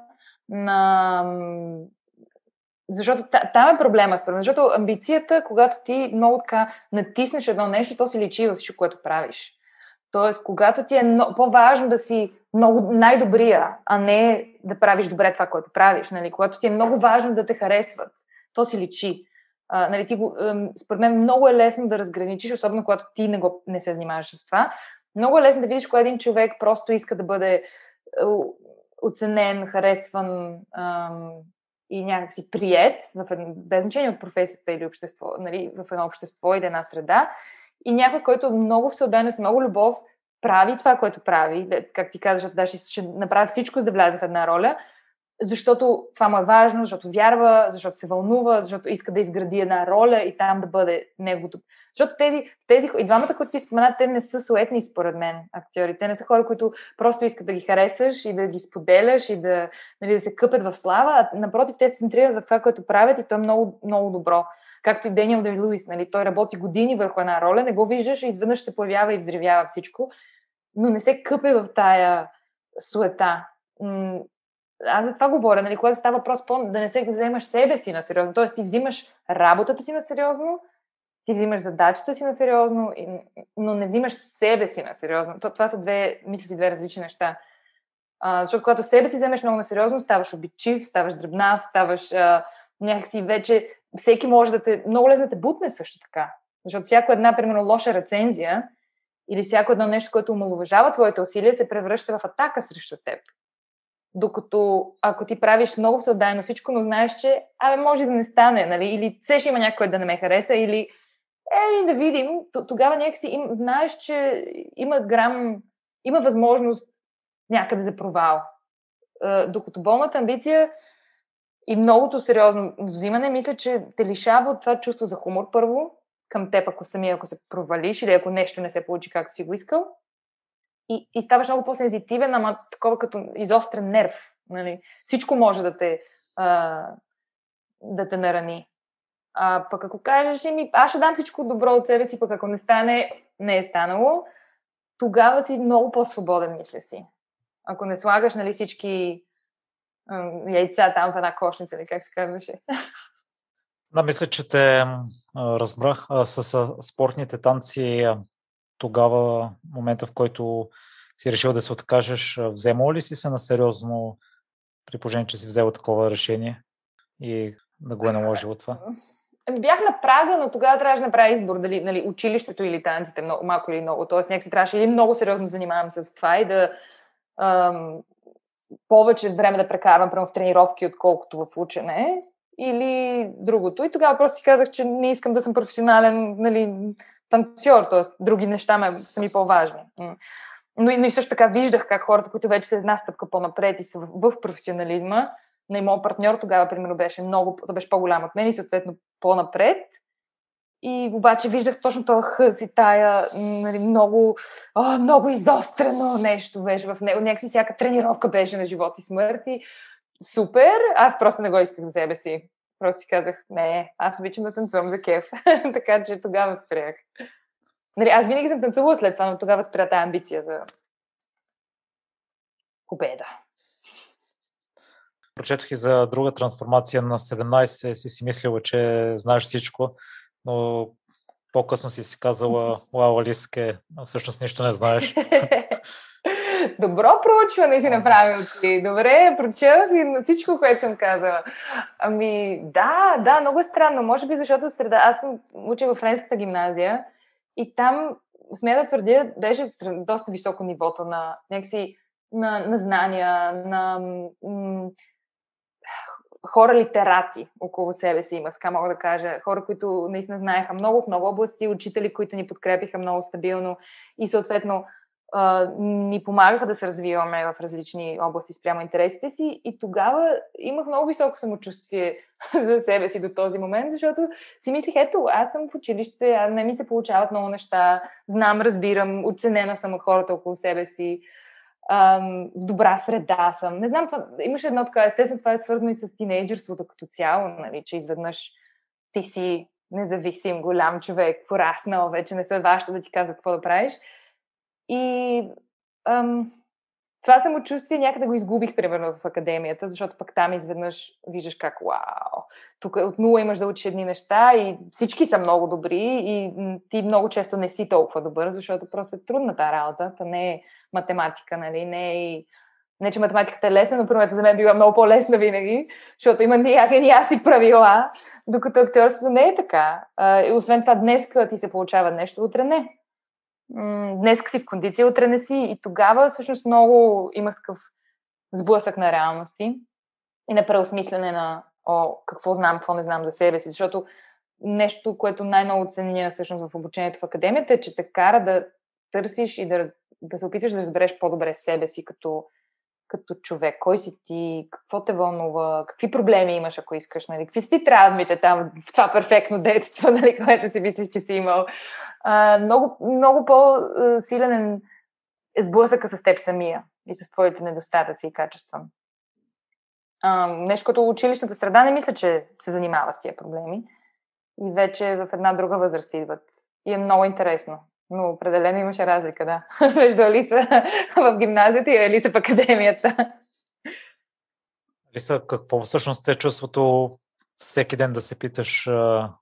на защото там е проблема, според защото амбицията, когато ти много така натиснеш едно нещо, то си личи във всичко, което правиш. Тоест, когато ти е по-важно да си много най-добрия, а не да правиш добре това, което правиш, нали? когато ти е много важно да те харесват, то си личи. А, нали, ти го, според мен много е лесно да разграничиш, особено когато ти не, го, не се занимаваш с това. Много е лесно да видиш кой един човек просто иска да бъде е, оценен, харесван ам, и някакси прият, в едно, без значение от професията или общество, нали, в едно общество или една среда и някой, който много всеотдайно, с много любов, прави това, което прави, как ти казваш, да, ще, ще направи всичко, за да влезе в една роля, защото това му е важно, защото вярва, защото се вълнува, защото иска да изгради една роля и там да бъде неговото. Защото тези, тези и двамата, които ти спомена, те не са суетни според мен актьори. Те не са хора, които просто искат да ги харесаш и да ги споделяш и да, нали, да се къпят в слава, а напротив, те се центрират в това, което правят и то е много, много добро. Както и Дениел Дей Луис, нали, той работи години върху една роля, не го виждаш и изведнъж се появява и взривява всичко, но не се къпе в тая суета аз за това говоря, нали, когато става въпрос да не се вземаш себе си на сериозно. Тоест, ти взимаш работата си на сериозно, ти взимаш задачата си на сериозно, но не взимаш себе си на сериозно. Това са две, мисля си, две различни неща. А, защото когато себе си вземеш много на сериозно, ставаш обичив, ставаш дръбнав, ставаш а, някакси вече, всеки може да те, много лесно да те бутне също така. Защото всяко една, примерно, лоша рецензия или всяко едно нещо, което омалуважава твоите усилия, се превръща в атака срещу теб. Докато ако ти правиш много всеотдайно всичко, но знаеш, че абе, може да не стане, нали? или все ще има някой да не ме хареса, или е, да видим, тогава някакси им, знаеш, че има грам, има възможност някъде за провал. Докато болната амбиция и многото сериозно взимане, мисля, че те лишава от това чувство за хумор първо, към теб, ако самия, ако се провалиш или ако нещо не се получи както си го искал и, и ставаш много по-сензитивен, ама такова като изострен нерв. Нали? Всичко може да те, а, да те нарани. А пък ако кажеш, ми, аз ще дам всичко добро от себе си, пък ако не стане, не е станало, тогава си много по-свободен, мисля си. Ако не слагаш нали, всички яйца там в една кошница, или как се казваше. Да, мисля, че те разбрах. С спортните танци тогава, момента в който си решил да се откажеш, вземал ли си се на сериозно при положение, че си взел такова решение и да го е наложило това? Ами бях на прага, но тогава трябваше да направя избор дали нали, училището или танците, много, малко или много. Тоест някакси трябваше или много сериозно занимавам с това и да ам, повече време да прекарвам прямо в тренировки, отколкото в учене, или другото. И тогава просто си казах, че не искам да съм професионален нали, танцор, т.е. други неща ме са ми по-важни. Но но и също така виждах как хората, които вече са една стъпка по-напред и са в, в професионализма, на моят партньор тогава, примерно, беше много, беше по-голям от мен и съответно по-напред. И обаче виждах точно този хъз и тая нали, много, о, много изострено нещо беше в него. Някакси всяка тренировка беше на живот и смърт. И супер, аз просто не го исках за себе си. Просто си казах, не, аз обичам да танцувам за кеф. така че тогава спрях. Нали, аз винаги съм танцувала след това, но тогава спря тази амбиция за победа. Прочетох и за друга трансформация на 17, си си мислила, че знаеш всичко, но по-късно си си казала, вау, Алиске, всъщност нищо не знаеш. Добро проучване си направил ти. Добре, прочел си на всичко, което съм казала. Ами, да, да, много е странно. Може би защото среда... Аз съм учил в френската гимназия и там, смея да твърдя, беше доста високо нивото на някакси на, на знания, на м- хора литерати около себе си има, така мога да кажа. Хора, които наистина знаеха много в много области, учители, които ни подкрепиха много стабилно и съответно ни помагаха да се развиваме в различни области спрямо интересите си и тогава имах много високо самочувствие за себе си до този момент, защото си мислих, ето, аз съм в училище, а не ми се получават много неща, знам, разбирам, оценена съм от хората около себе си, в добра среда съм. Не знам, това, имаше едно така, естествено това е свързано и с тинейджерството като цяло, нали, че изведнъж ти си независим, голям човек, пораснал, вече не се ваша да ти казват какво да правиш. И ам, това самочувствие някъде го изгубих, примерно, в академията, защото пък там изведнъж виждаш как, вау, тук от нула имаш да учиш едни неща и всички са много добри и ти много често не си толкова добър, защото просто е трудна тази работа. Та не е математика, нали? Не е не, че математиката е лесна, но примерно за мен била много по-лесна винаги, защото има някакви ясни правила, докато актьорството не е така. И освен това, днес ти се получава нещо, утре не днес си в кондиция, утре не си. И тогава всъщност много имах такъв сблъсък на реалности и на преосмислене на о, какво знам, какво не знам за себе си. Защото нещо, което най-много ценя всъщност в обучението в академията е, че те кара да търсиш и да, да се опитваш да разбереш по-добре себе си като, като човек? Кой си ти? Какво те вълнува? Какви проблеми имаш, ако искаш? Нали? Какви си ти травмите там в това перфектно детство, нали, което си мислиш, че си имал? А, много, много по-силен е сблъсъка с теб самия и с твоите недостатъци и качества. А, нещо като училищната среда не мисля, че се занимава с тия проблеми. И вече в една друга възраст идват. И е много интересно. Но определено имаше разлика, да. Между Алиса в гимназията и Алиса в академията. Алиса, какво всъщност е чувството всеки ден да се питаш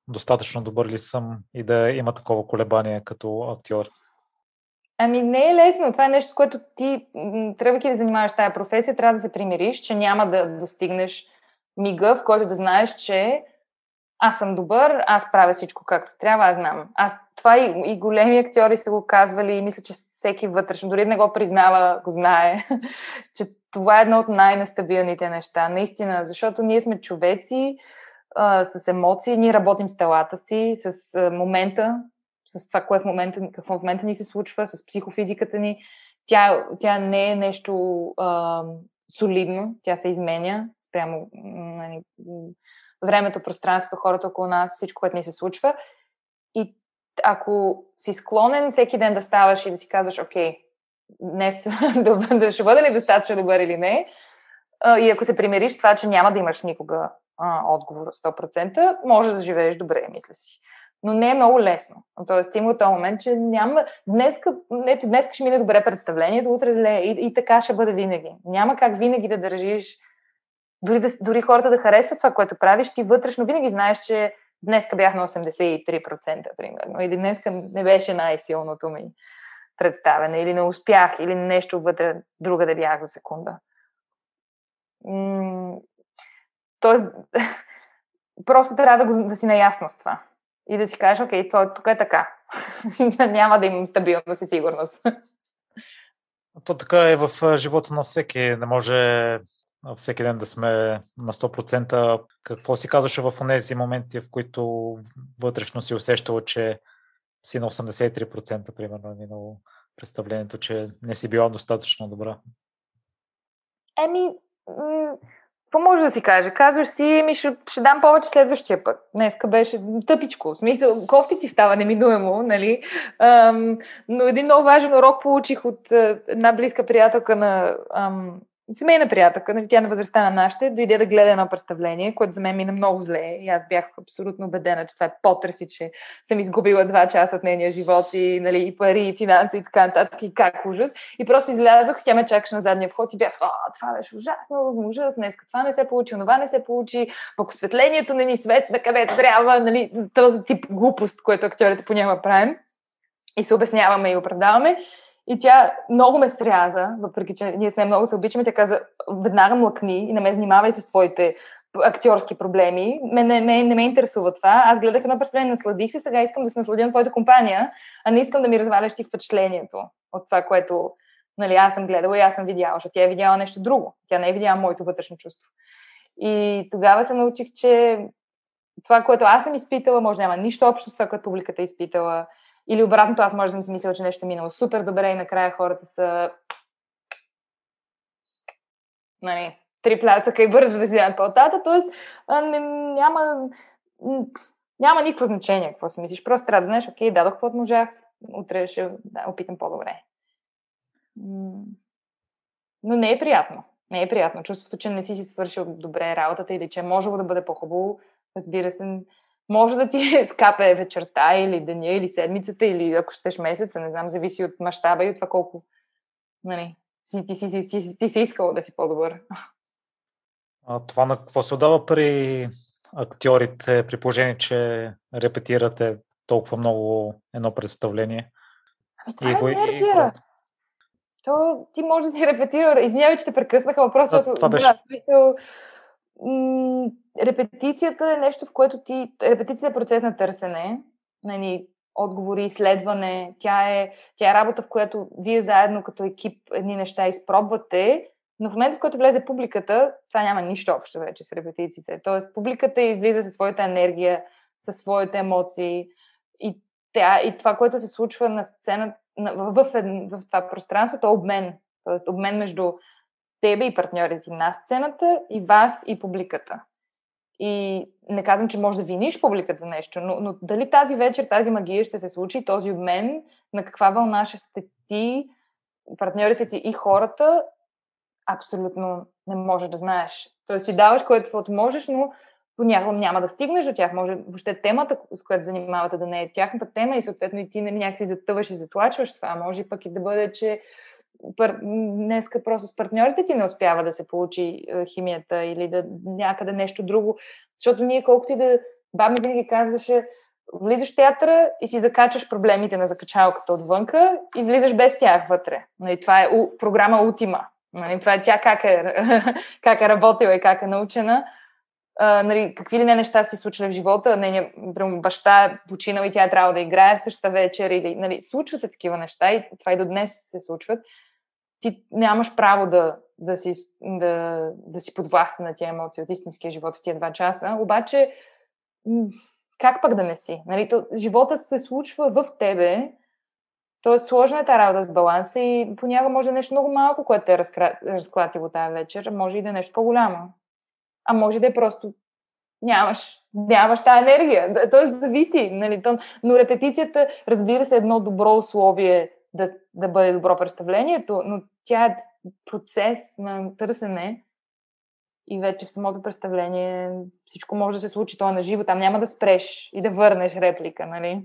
достатъчно добър ли съм и да има такова колебание като актьор? Ами не е лесно. Това е нещо, с което ти, трябвайки да занимаваш тази професия, трябва да се примириш, че няма да достигнеш мига, в който да знаеш, че аз съм добър, аз правя всичко както трябва, аз знам. Аз, това и, и големи актьори са го казвали и мисля, че всеки вътрешно, дори не го признава, го знае, че това е едно от най-нестабилните неща. Наистина, защото ние сме човеци а, с емоции, ние работим с телата си, с а, момента, с това, кое в момента, какво в момента ни се случва, с психофизиката ни. Тя, тя не е нещо а, солидно, тя се изменя спрямо нали, времето, пространството, хората около нас, всичко, което ни се случва. И ако си склонен всеки ден да ставаш и да си казваш, окей, днес да ще бъда ли достатъчно добър или не, и ако се примириш с това, че няма да имаш никога а, отговор 100%, може да живееш добре, мисля си. Но не е много лесно. Тоест, има този момент, че няма... Днеска, ето, днеска ще мине добре представлението, утре зле и, и така ще бъде винаги. Няма как винаги да държиш дори, да, дори хората да харесват това, което правиш, ти вътрешно винаги знаеш, че днеска бях на 83%, примерно, или днеска не беше най-силното ми представене, или не успях, или нещо вътре друга да бях за секунда. тоест, просто трябва да, го, да си наясно с това. И да си кажеш, окей, това тук е така. Няма да имам стабилност и сигурност. То така е в живота на всеки. Не може всеки ден да сме на 100%. Какво си казваше в тези моменти, в които вътрешно си усещало, че си на 83%, примерно, е минало представлението, че не си била достатъчно добра? Еми, какво може да си каже? Казваш си, ми ще, ще дам повече следващия път. Днеска беше тъпичко. В смисъл, кофти ти става неминуемо, нали? Ам, но един много важен урок получих от една близка приятелка на ам, семейна приятелка, нали, тя на възрастта на нашите, дойде да гледа едно представление, което за мен мина много зле. И аз бях абсолютно убедена, че това е потрес че съм изгубила два часа от нейния живот и, нали, и пари, и финанси и така нататък. И как ужас. И просто излязох, тя ме чакаше на задния вход и бях, а, това беше ужасно, ужас, днес това не се получи, това не се получи, пък осветлението не ни свет на където трябва, нали, този тип глупост, което актьорите понякога правим. И се обясняваме и оправдаваме. И тя много ме сряза, въпреки че ние с нея много се обичаме. Тя каза, веднага млъкни и не ме занимавай с твоите актьорски проблеми. Ме, не, не, не ме интересува това. Аз гледах едно представление, насладих се, сега искам да се насладя на твоята компания, а не искам да ми разваляш ти впечатлението от това, което нали, аз съм гледала и аз съм видяла, защото тя е видяла нещо друго. Тя не е видяла моето вътрешно чувство. И тогава се научих, че това, което аз съм изпитала, може да няма нищо общо с това, което публиката е изпитала. Или обратното, аз може да съм си мислила, че нещо е минало супер добре и накрая хората са нали, три плясъка и бързо да си дадат по-тата. Тоест, няма, няма никакво значение какво си мислиш. Просто трябва да знаеш, окей, дадох каквото можах, утре ще да, опитам по-добре. Но не е приятно. Не е приятно. Чувството, че не си си свършил добре работата или че е можело да бъде по-хубаво, разбира се, може да ти скапе вечерта или деня или седмицата или ако щеш месеца, не знам, зависи от мащаба и от това колко нали, си, ти, си, си, ти, ти си искал да си по-добър. А това на какво се отдава при актьорите, при положение, че репетирате толкова много едно представление? Ами това е енергия. И... То ти може да си репетира. Извинявай, че те прекъснаха въпроса. Да, това беше. Да, м- репетицията е нещо, в което ти... Репетицията е процес на търсене, нали, отговори, изследване. Тя е, тя е работа, в която вие заедно като екип едни неща изпробвате, но в момента, в който влезе публиката, това няма нищо общо вече с репетициите. Тоест, публиката излиза със своята енергия, със своите емоции и, тя, и това, което се случва на сцена, в, в, в, в това пространство, то е обмен. Тоест, обмен между тебе и партньорите на сцената, и вас и публиката. И не казвам, че може да виниш публиката за нещо, но, но дали тази вечер тази магия ще се случи, този обмен, на каква вълна ще сте ти, партньорите ти и хората, абсолютно не можеш да знаеш. Тоест ти даваш което можеш, но понякога няма да стигнеш до тях. Може въобще темата, с която занимавате, да не е тяхната тема и съответно и ти нали, някакси затъваш и затлачваш това. Може пък и да бъде, че пар... днеска просто с партньорите ти не успява да се получи е, химията или да някъде нещо друго. Защото ние колкото и да... Баба ми винаги казваше, влизаш в театъра и си закачаш проблемите на закачалката отвънка и влизаш без тях вътре. Нали, това е у, програма Ултима. Нали, това е тя как е, как е работила и как е научена. Uh, нали, какви ли не неща си случили в живота. Нейният баща е починал и тя е трябва да играе в същата вечер. Или, нали, случват се такива неща и това и до днес се случват ти нямаш право да, да, си, да, да си подвластен на тия емоции от истинския живот в тия два часа. Обаче, как пък да не си? Нали, то, живота се случва в тебе, Тоест, сложна е тази работа с баланса и понякога може да е нещо много малко, което те е разкра... разклатило тази вечер, може и да е нещо по-голямо. А може да е просто нямаш, нямаш тази енергия. Тоест, зависи. Нали? Но репетицията, разбира се, е едно добро условие да, да бъде добро представлението, но тя е процес на търсене и вече в самото представление всичко може да се случи, то е на живо, там няма да спреш и да върнеш реплика, нали?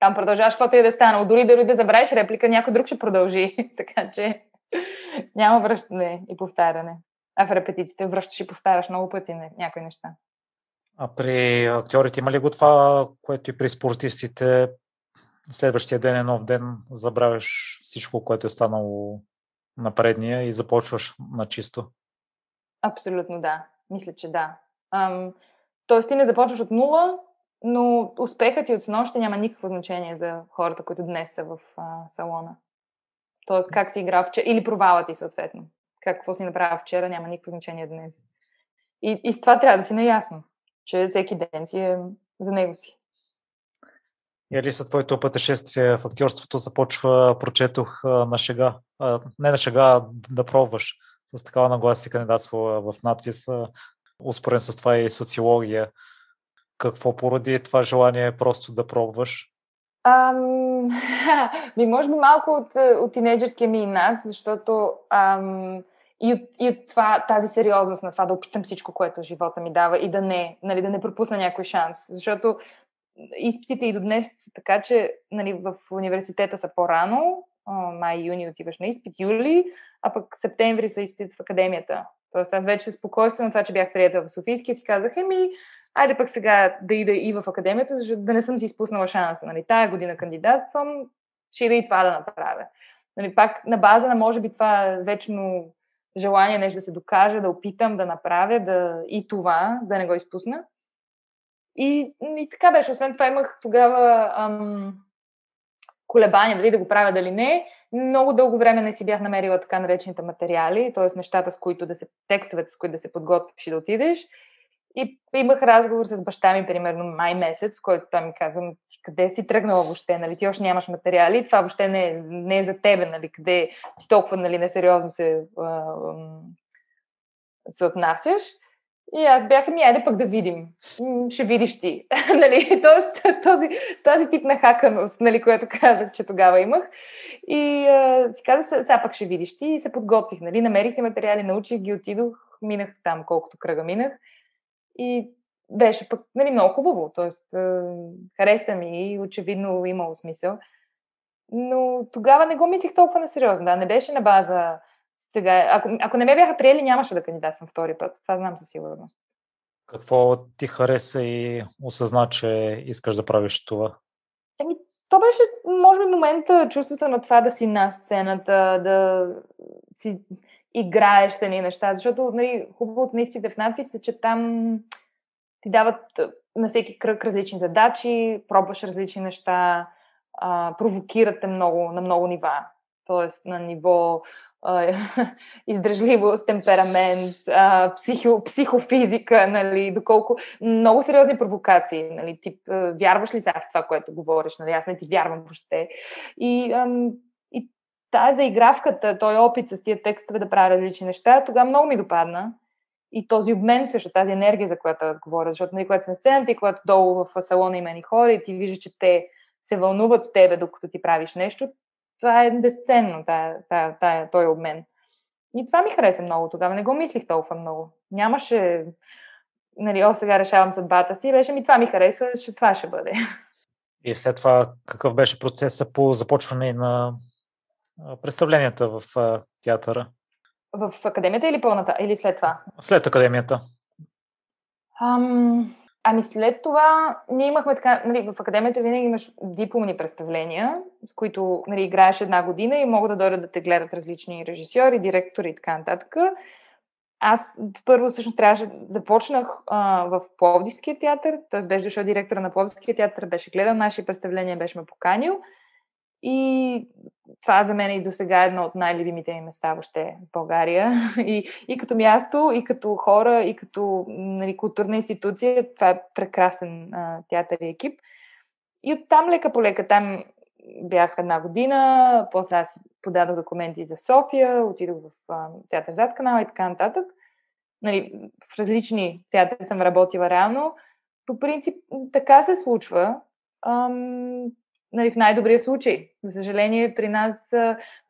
Там продължаваш каквото и да е станало. Дори дори да забравиш реплика, някой друг ще продължи. така че няма връщане и повтаряне. А в репетициите връщаш и повтаряш много пъти някои неща. А при актьорите има ли го това, което и при спортистите следващия ден е нов ден, забравяш всичко, което е станало на предния и започваш на чисто. Абсолютно да. Мисля, че да. Ам, тоест ти не започваш от нула, но успехът ти от снощи няма никакво значение за хората, които днес са в а, салона. Тоест как си играл вчера, или провала ти съответно. Какво си направил вчера няма никакво значение днес. И, и с това трябва да си наясно, че всеки ден си е за него си. Или след твоето пътешествие в актьорството започва, прочетох на шега, не на шега, да пробваш с такава нагласа си кандидатство в надвис, успорен с това и социология. Какво породи това желание просто да пробваш? Ам, ми, може би малко от, от тинейджерския ми инат, защото ам, и, от, и от това, тази сериозност на това да опитам всичко, което живота ми дава и да не, нали, да не пропусна някой шанс. Защото изпитите и до днес са така, че нали, в университета са по-рано, май-юни отиваш на изпит, юли, а пък септември са изпит в академията. Тоест аз вече спокойствам на това, че бях приятел в Софийския си казах, еми, айде пък сега да ида и в академията, защото да не съм си изпуснала шанса. Нали, тая година кандидатствам, ще ида и това да направя. Нали, пак на база на може би това вечно желание нещо да се докажа, да опитам да направя да, и това, да не го изпусна. И, и така беше. Освен това имах тогава ам, колебания дали да го правя, дали не. Много дълго време не си бях намерила така наречените материали, т.е. нещата, с които да се, текстовете, с които да се подготвиш и да отидеш. И имах разговор с баща ми, примерно май месец, в който той ми каза, ти къде си тръгнала въобще, нали, ти още нямаш материали, това въобще не е, не е за тебе, нали, къде ти толкова нали, несериозно се, а, се отнасяш. И аз бях, ми, айде пък да видим. Ще видиш ти. нали? Тоест, този, този тип на хаканост, нали, което казах, че тогава имах. И а, си казах, сега пък ще видиш ти. И се подготвих. Нали? Намерих си материали, научих ги, отидох, минах там колкото кръга минах. И беше пък нали, много хубаво. Тоест, хареса ми и очевидно имало смисъл. Но тогава не го мислих толкова на сериозно. Да, не беше на база сега, ако, ако не ме бяха приели, нямаше да кандидатствам втори път. Това знам със сигурност. Какво ти хареса и осъзна, че искаш да правиш това? Еми, то беше, може би, момента, чувството на това да си на сцената, да си играеш с едни неща, защото нали, хубавото на изпите в надпис е, че там ти дават на всеки кръг различни задачи, пробваш различни неща, а, провокирате много, на много нива. Тоест на ниво издръжливост, темперамент, психо, психофизика, нали, доколко много сериозни провокации, нали, тип, вярваш ли сега в това, което говориш, нали, аз не ти вярвам въобще. И, ам, и тази заигравката, той опит с тия текстове да правя различни неща, тогава много ми допадна. И този обмен също, тази енергия, за която аз говоря, защото нали, когато си на сцената и когато долу в салона има ни хора и ти виждаш, че те се вълнуват с тебе, докато ти правиш нещо, това е безценно, тая, тая, тая, той обмен. И това ми хареса много тогава. Не го мислих толкова много. Нямаше, нали, о, сега решавам съдбата си. Беше ми това ми харесва, че това ще бъде. И след това какъв беше процесът по започване на представленията в театъра? В академията или пълната? Или след това? След академията. Ам, ами след това ние имахме така, нали, в академията винаги имаш дипломни представления, с които нали, играеш една година и могат да дойдат да те гледат различни режисьори, директори и така нататък. Аз първо всъщност трябваше, започнах а, в Пловдивския театър, т.е. беше дошъл директора на Пловдивския театър, беше гледал наши представления, беше ме поканил. И това за мен и до сега е едно от най-любимите ми места въобще в България. И, и като място, и като хора, и като нали, културна институция, това е прекрасен а, театър и екип. И оттам лека по лека, там бях една година, после аз подадох документи за София, отидох в а, театър зад канала и така нататък. Нали, в различни театри съм работила реално. По принцип, така се случва. Нали, в най-добрия случай. За съжаление, при нас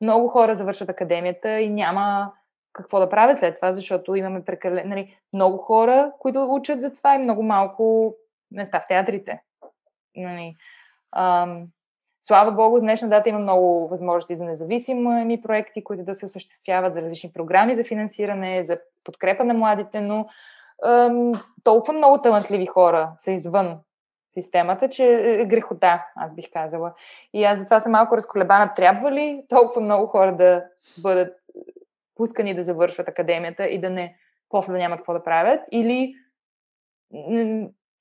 много хора завършват академията и няма какво да правят след това, защото имаме прекалено нали, много хора, които учат за това и много малко места в театрите. Нали, ам, слава Богу, с днешна дата има много възможности за независими проекти, които да се осъществяват за различни програми за финансиране, за подкрепа на младите, но ам, толкова много талантливи хора са извън системата, че е грехота, аз бих казала. И аз затова съм малко разколебана. Трябва ли толкова много хора да бъдат пускани да завършват академията и да не, после да нямат какво да правят, или,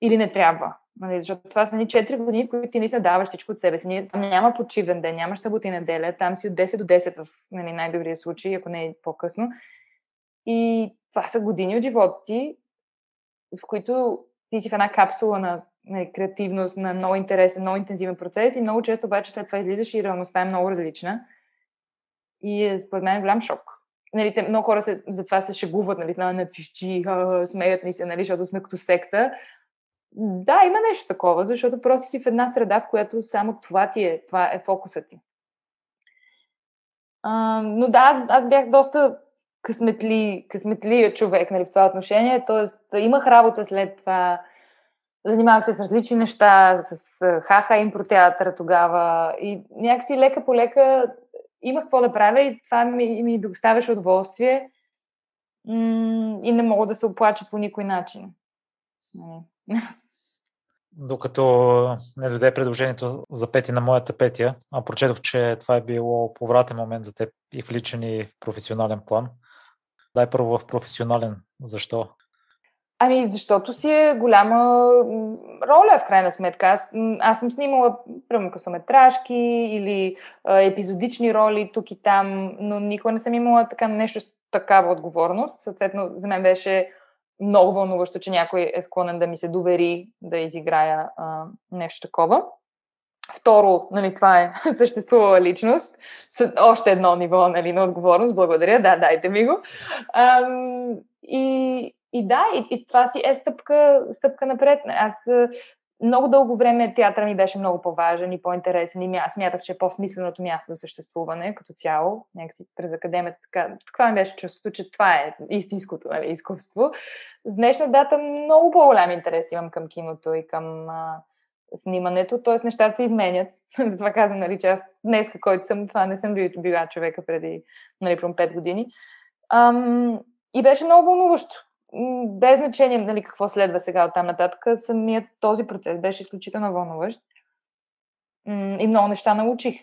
или не трябва? Нали, защото това са ни 4 години, в които ти не се даваш всичко от себе си. Там няма почивен ден, нямаш събота и неделя, там си от 10 до 10 в нали, най-добрия случай, ако не е по-късно. И това са години от живота ти, в които ти си в една капсула на нали, креативност, на много интересен, много интензивен процес и много често обаче след това излизаш и реалността е много различна. И е, според мен е голям шок. Нали, те, много хора се, за това се шегуват, нали, знам, надвищи, смеят ни се, нали, защото сме като секта. Да, има нещо такова, защото просто си в една среда, в която само това ти е, това е фокусът ти. А, но да, аз, аз бях доста късметли, късметлия човек нали, в това отношение, т.е. имах работа след това, Занимавах се с различни неща, с хаха импротеатъра тогава и някакси лека по лека имах какво да правя и това ми, ми доставяше удоволствие и не мога да се оплача по никой начин. Нали. Докато не даде предложението за пети на моята петия, а прочетох, че това е било повратен момент за теб и в личен и в професионален план. Дай първо в професионален. Защо? Ами, защото си е голяма роля, в крайна сметка. Аз, аз съм снимала, примерно, късометражки или а, епизодични роли тук и там, но никога не съм имала така нещо с такава отговорност. Съответно, за мен беше много вълнуващо, че някой е склонен да ми се довери да изиграя а, нещо такова. Второ, нали, това е съществувала личност. Още едно ниво нали, на отговорност. Благодаря. Да, дайте ми го. Ам, и, и да, и, и това си е стъпка, стъпка напред. Аз много дълго време театъра ми беше много по-важен и по-интересен и аз смятах, че е по-смисленото място за съществуване като цяло. Някакси през академията така. Това ми беше чувството, че това е истинското нали, изкуство. С днешна дата много по-голям интерес имам към киното и към а, снимането, т.е. нещата се изменят. Затова казвам, нали, че аз днес, който съм, това не съм била човека преди нали, 5 години. Ам, и беше много вълнуващо без значение нали, какво следва сега от там нататък, самият този процес беше изключително вълнуващ. И много неща научих.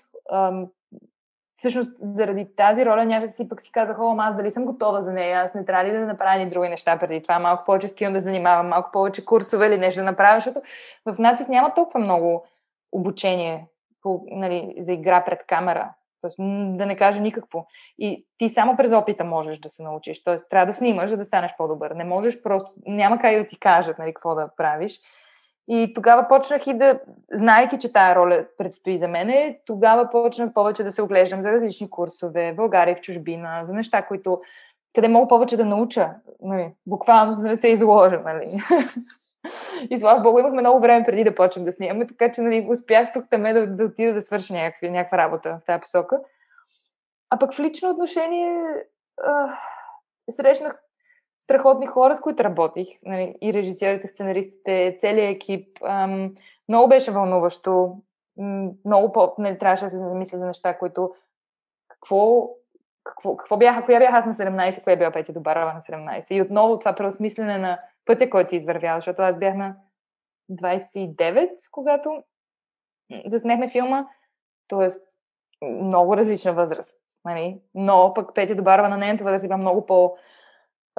Всъщност, заради тази роля някак си пък си казах, о, аз дали съм готова за нея, аз не трябва ли да направя ни други неща преди това, малко повече скилно да занимавам, малко повече курсове или нещо да направя, защото в надпис няма толкова много обучение по, нали, за игра пред камера. Тоест, да не кажа никакво. И ти само през опита можеш да се научиш. Тоест, трябва да снимаш, за да станеш по-добър. Не можеш просто, няма как да ти кажат нали, какво да правиш. И тогава почнах и да, знайки, че тая роля предстои за мене, тогава почнах повече да се оглеждам за различни курсове в България в чужбина, за неща, които къде мога повече да науча, нали, буквално, за да не се изложа. Нали. И слава Богу, имахме много време преди да почнем да снимаме, така че нали, успях тук там да, да отида да свърша някакви, някаква работа в тази посока. А пък в лично отношение а, срещнах страхотни хора, с които работих. Нали, и режисьорите, сценаристите, целият екип. Ам, много беше вълнуващо. Много по... Нали, трябваше да се замисля за неща, които... Какво, какво, какво бяха, коя бях аз на 17, коя била Петя Добарова на 17. И отново това преосмислене на пътя, който си извървял, защото аз бях на 29, когато заснехме филма, т.е. много различна възраст. Нали? Но пък Петя Добарова на нейната възраст била много по-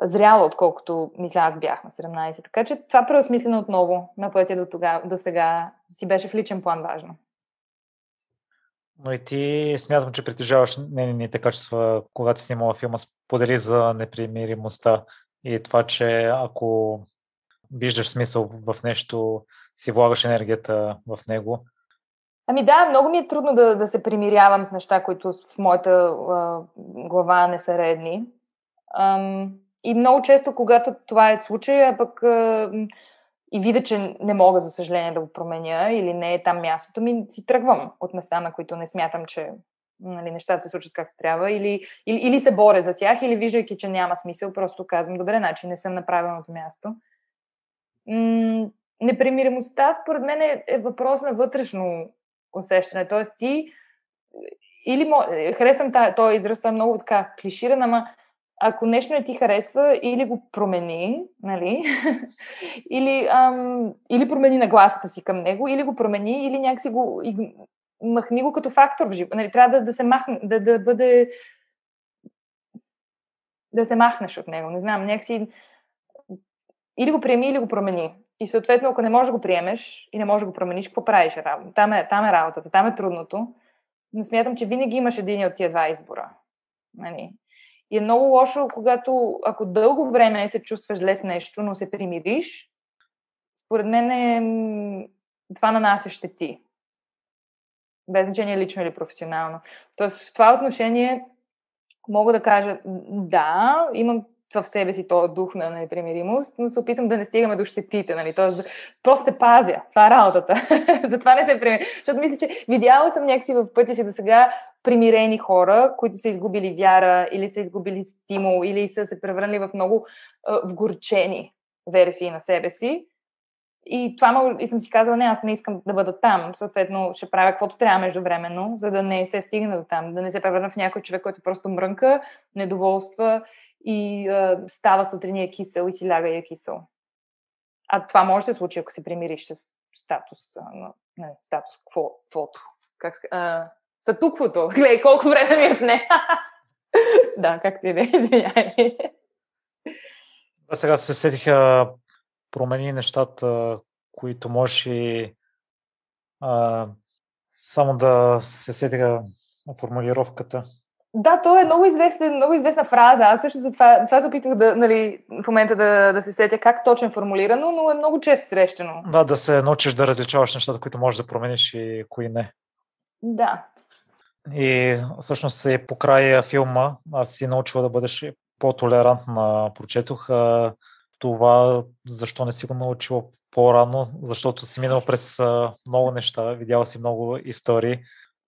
зряла, отколкото мисля аз бях на 17. Така че това преосмислене отново на пътя до, тогава, до сега си беше в личен план важно. Но и ти смятам, че притежаваш нейните качества, когато си снимала филма, сподели за непримиримостта и това, че ако виждаш смисъл в нещо, си влагаш енергията в него. Ами да, много ми е трудно да, да се примирявам с неща, които в моята а, глава не са редни. Ам, и много често, когато това е случай, а пък и видя, че не мога, за съжаление, да го променя или не е там мястото ми, си тръгвам от места, на които не смятам, че нали, нещата се случат както трябва, или, или, или се боря за тях, или виждайки, че няма смисъл, просто казвам, добре, значи не съм на правилното място. М- непримиримостта, според мен, е, е въпрос на вътрешно усещане. Тоест, ти или мо... харесвам този израз, той е много така клиширан, ама ако нещо не ти харесва, или го промени, нали? или, ам, или промени нагласата си към него, или го промени, или някакси го махни го като фактор в живота. Нали, трябва да, да се махне, да, да бъде да се махнеш от него. Не знам, някакси или го приеми, или го промени. И съответно, ако не можеш да го приемеш и не можеш да го промениш, какво правиш? Там е, там е работата, там е трудното. Но смятам, че винаги имаш един от тия два избора. Нали? И е много лошо, когато, ако дълго време се чувстваш зле с нещо, но се примириш, според мен е, това нанася щети без значение лично или професионално. Тоест в това отношение мога да кажа да, имам в себе си този дух на непримиримост, но се опитвам да не стигаме до щетите, нали? Тоест, просто се пазя. Това е работата. Затова не се примиря. Защото мисля, че видяла съм някакси в пътя си до сега примирени хора, които са изгубили вяра или са изгубили стимул или са се превърнали в много uh, вгорчени версии на себе си и това и съм си казала, не, аз не искам да бъда там. Съответно, ще правя каквото трябва междувременно, за да не се стигне до там, да не се превърна в някой човек, който просто мрънка, недоволства и е, става сутрин е кисел и си ляга и е кисел. А това може да се случи, ако се примириш с статус, а, не, статус квото. Как а, статуквото. Гледай, колко време ми е в не. да, както и да е, извиняй. Да, сега се сетиха промени нещата, които можеш и а, само да се сетиха формулировката. Да, то е много, известен, много известна фраза. Аз също за това, това се опитвах да, нали, в момента да, да се сетя как точно е формулирано, но е много често срещано. Да, да се научиш да различаваш нещата, които можеш да промениш и кои не. Да. И всъщност и по края филма аз си научила да бъдеш по-толерантна, прочетох това защо не си го научила по-рано, защото си минал през много неща, видяла си много истории.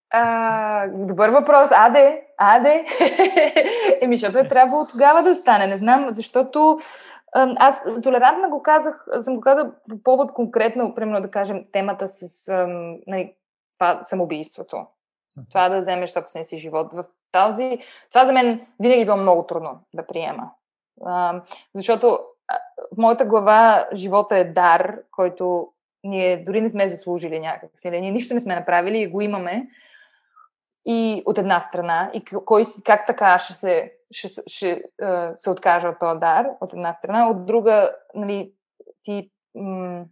А, добър въпрос. Аде, аде. Еми, защото е трябвало тогава да стане. Не знам, защото аз толерантно го казах, съм го казал по повод конкретно, примерно да кажем, темата с нали, това самоубийството. С това да вземеш собствения си живот. В този, това за мен винаги било много трудно да приема. А, защото в моята глава живота е дар, който ние дори не сме заслужили някак си. Ние нищо не сме направили и го имаме. И от една страна, и кой, как така ще се, ще, ще, ще се откаже от този дар, от една страна, от друга, нали, ти м-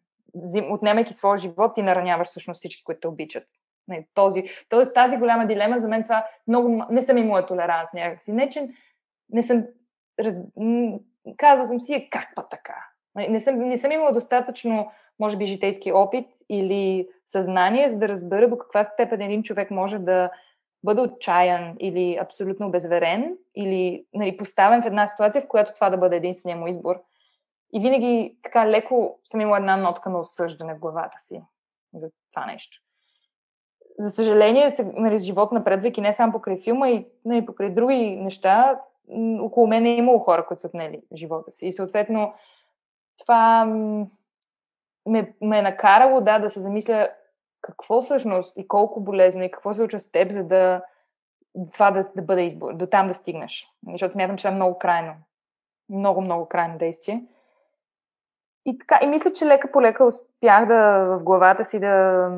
отнемайки своя живот, ти нараняваш всъщност всички, които те обичат. Не, този, тоест, тази голяма дилема за мен това много... Не съм имала толеранс някакси. Не, че не съм... Раз, казвам съм си, е, как па така? Нали, не съм, не съм имала достатъчно може би, житейски опит или съзнание, за да разбера до каква степен един човек може да бъде отчаян или абсолютно безверен, или нали, поставен в една ситуация, в която това да бъде единствения му избор. И винаги така леко съм имала една нотка на осъждане в главата си за това нещо. За съжаление, се, нали, живот напредвайки не само покрай филма, и нали, покрай други неща, около мен е имало хора, които са отнели живота си. И съответно, това ме, ме е накарало да, да се замисля какво всъщност и колко болезно и какво се случва с теб, за да това да, да бъде избор, до там да стигнеш. Защото смятам, че това е много крайно. Много, много крайно действие. И така, и мисля, че лека по лека успях да в главата си да,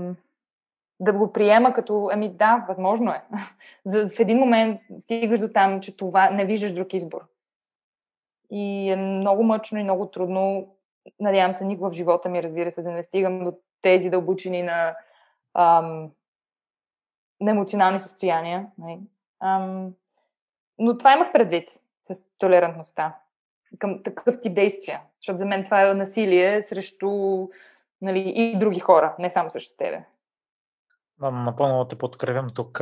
да го приема като, ами да, възможно е. За, в един момент стигаш до там, че това не виждаш друг избор. И е много мъчно и много трудно. Надявам се никога в живота ми, разбира се, да не стигам до тези дълбочини на, ам, на емоционални състояния. Нали. Ам, но това имах предвид с толерантността към такъв тип действия. Защото за мен това е насилие срещу нали, и други хора, не само срещу тебе. Напълно те подкрепям тук.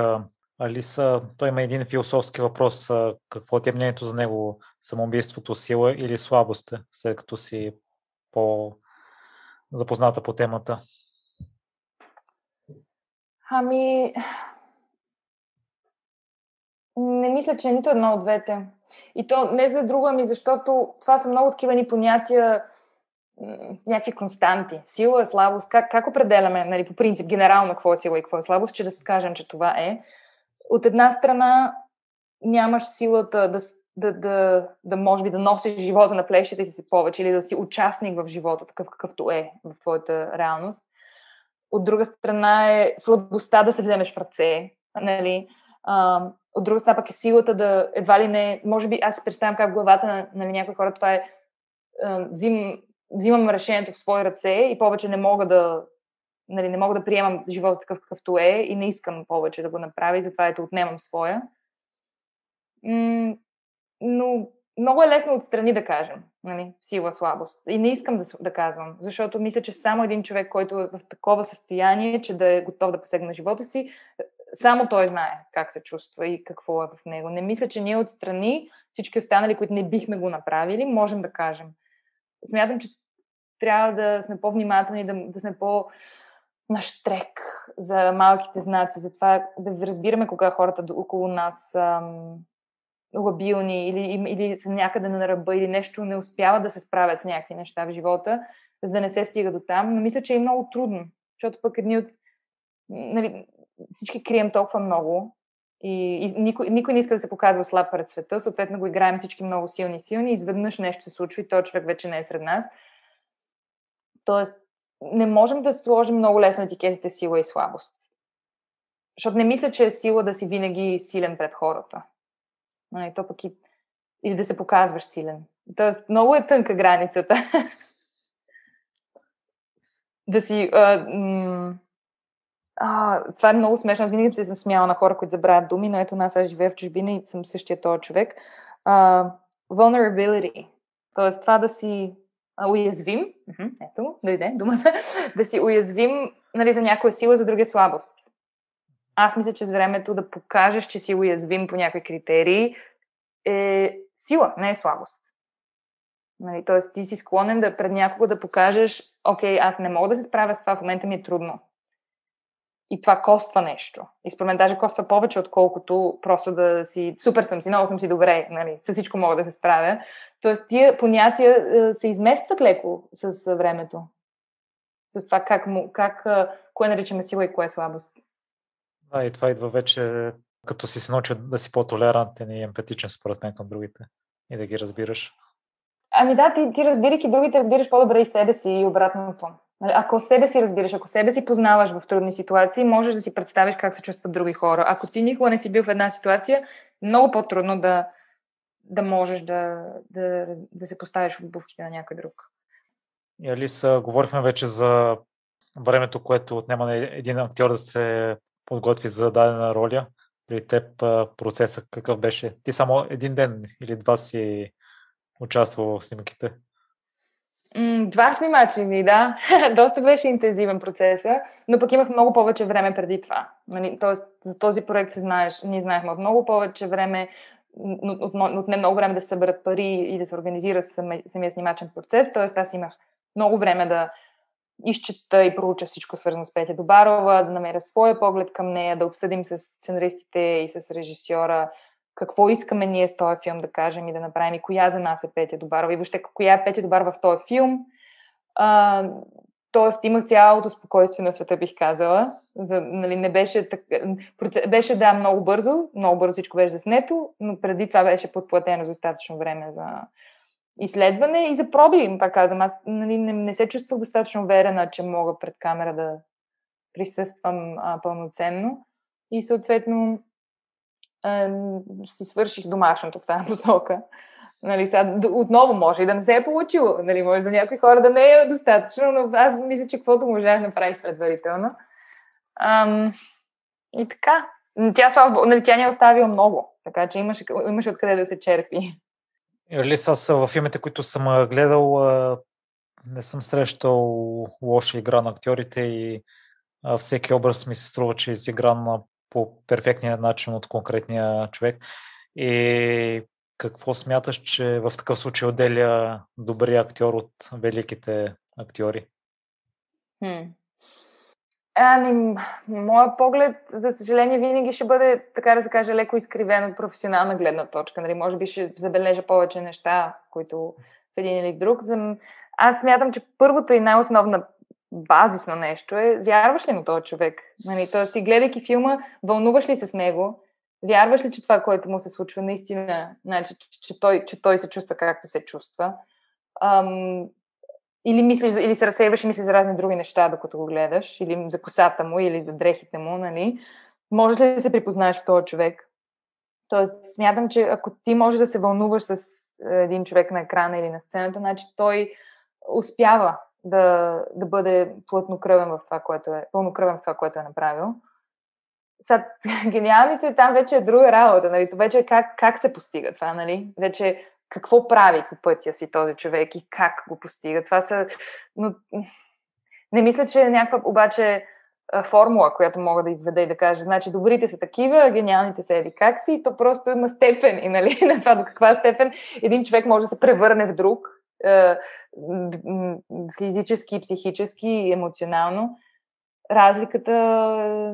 Алиса, той има един философски въпрос. Какво ти е мнението за него? Самоубийството сила или слабост, след като си по-запозната по темата? Ами, не мисля, че е нито едно от двете. И то не за друго, ами защото това са много такива ни понятия, някакви константи. Сила, слабост. Как, как определяме, нали, по принцип, генерално какво е сила и какво е слабост, че да скажем, че това е. От една страна нямаш силата да, да, да, да може би да носиш живота на плещите си повече или да си участник в живота, такъв какъвто е в твоята реалност. От друга страна е слабостта да се вземеш в ръце. Нали? А, от друга страна пък е силата да едва ли не, може би аз си представям как в главата на, на някои хора това е взим, взимам решението в свои ръце и повече не мога да нали, не мога да приемам живота такъв какъвто е и не искам повече да го направя и затова ето отнемам своя. М- но много е лесно отстрани да кажем, нали, сила, слабост. И не искам да, да казвам, защото мисля, че само един човек, който е в такова състояние, че да е готов да посегне на живота си, само той знае как се чувства и какво е в него. Не мисля, че ние отстрани, всички останали, които не бихме го направили, можем да кажем. Смятам, че трябва да сме по-внимателни, да, да сме по- наштрек за малките знаци, за това да разбираме кога хората около нас ам, лабилни или, или са някъде на ръба или нещо не успяват да се справят с някакви неща в живота, за да не се стига до там. Но мисля, че е много трудно, защото пък едни от... Нали, всички крием толкова много и, и никой, никой не иска да се показва слаб пред света, съответно го играем всички много силни силни, изведнъж нещо се случва и този човек вече не е сред нас. Тоест, не можем да сложим много лесно етикетите сила и слабост. Защото не мисля, че е сила да си винаги силен пред хората. Нали, то пък и, или да се показваш силен. Тоест, много е тънка границата. да си... А, м- а, това е много смешно. Аз винаги се съм смяла на хора, които забравят думи, но ето нас аз живея в чужбина и съм същия този човек. А, vulnerability. Тоест това да си уязвим, ето, дойде думата, да си уязвим нали, за някоя сила, за друга слабост. Аз мисля, че с времето да покажеш, че си уязвим по някакви критерии е сила, не е слабост. Нали, Тоест ти си склонен да пред някого да покажеш, окей, аз не мога да се справя с това, в момента ми е трудно. И това коства нещо. И според мен даже коства повече, отколкото просто да си супер съм си, много съм си добре, нали, с всичко мога да се справя. Тоест тия понятия е, се изместват леко с времето. С това как, как кое наричаме сила и кое е слабост. Да, и това идва вече като си се научил да си по-толерантен и емпатичен според мен към другите и да ги разбираш. Ами да, ти, ти разбирайки другите, разбираш по-добре и себе си и обратното. Нали, ако себе си разбираш, ако себе си познаваш в трудни ситуации, можеш да си представиш как се чувстват други хора. Ако ти никога не си бил в една ситуация, много по-трудно да, да можеш да, да, да се поставиш в обувките на някой друг. И Алиса, говорихме вече за времето, което отнема на един актьор да се подготви за дадена роля. При теб процесът какъв беше? Ти само един ден или два си участвал в снимките? два снимачи да. Доста беше интензивен процеса, но пък имах много повече време преди това. Нали, тоест, за този проект се знаеш, ние знаехме много повече време, отне много време да се съберат пари и да се организира самия снимачен процес. Тоест, аз имах много време да изчета и проуча всичко свързано с Петя Добарова, да намеря своя поглед към нея, да обсъдим с сценаристите и с режисьора какво искаме ние с този филм да кажем и да направим и коя за нас е Петя Добарова и въобще коя е Петя Добарова в този филм. А, тоест имах цялото спокойствие на света, бих казала. За, нали, не беше, так... беше, да, много бързо, много бързо всичко беше заснето, но преди това беше подплатено за достатъчно време за изследване и за проби, пак казвам. Аз нали, не, не се чувствах достатъчно уверена, че мога пред камера да присъствам а, пълноценно. И съответно си свърших домашното в тази посока. Нали, сега, отново може и да не се е получило. Нали, може за някои хора да не е достатъчно, но аз мисля, че каквото можах да направих предварително. Ам, и така. Тя, слава, нали, тя ни е оставила много, така че имаше, имаше откъде да се черпи. Или аз в филмите, които съм гледал, не съм срещал лоша игра на актьорите и всеки образ ми се струва, че е изигран по перфектния начин от конкретния човек. И какво смяташ, че в такъв случай отделя добрия актьор от великите актьори? Хм. Ами, моят поглед, за съжаление, винаги ще бъде, така да се каже, леко изкривен от професионална гледна точка. Нали? Може би ще забележа повече неща, които в един или друг. Аз смятам, че първото и най-основна базисно нещо е, вярваш ли на този човек? Нали, Тоест, ти гледайки филма, вълнуваш ли се с него? Вярваш ли, че това, което му се случва, наистина, значи, че, че, той, че той се чувства както се чувства? Ам, или, мислиш, или се разсейваш и мислиш за разни други неща, докато го гледаш, или за косата му, или за дрехите му, нали? Може ли да се припознаеш в този човек? Тоест, смятам, че ако ти можеш да се вълнуваш с един човек на екрана или на сцената, значи той успява да, да бъде плътнокръвен в това, което е, пълнокръвен в това, което е направил. Са, гениалните там вече е друга работа, нали? То вече е как, как се постига това, нали? Вече какво прави по пътя си този човек и как го постига. Това са... Но... Не мисля, че е някаква обаче формула, която мога да изведа и да кажа, значи добрите са такива, гениалните са еди как си, то просто има степени, нали, на това до каква степен един човек може да се превърне в друг физически, психически, емоционално. Разликата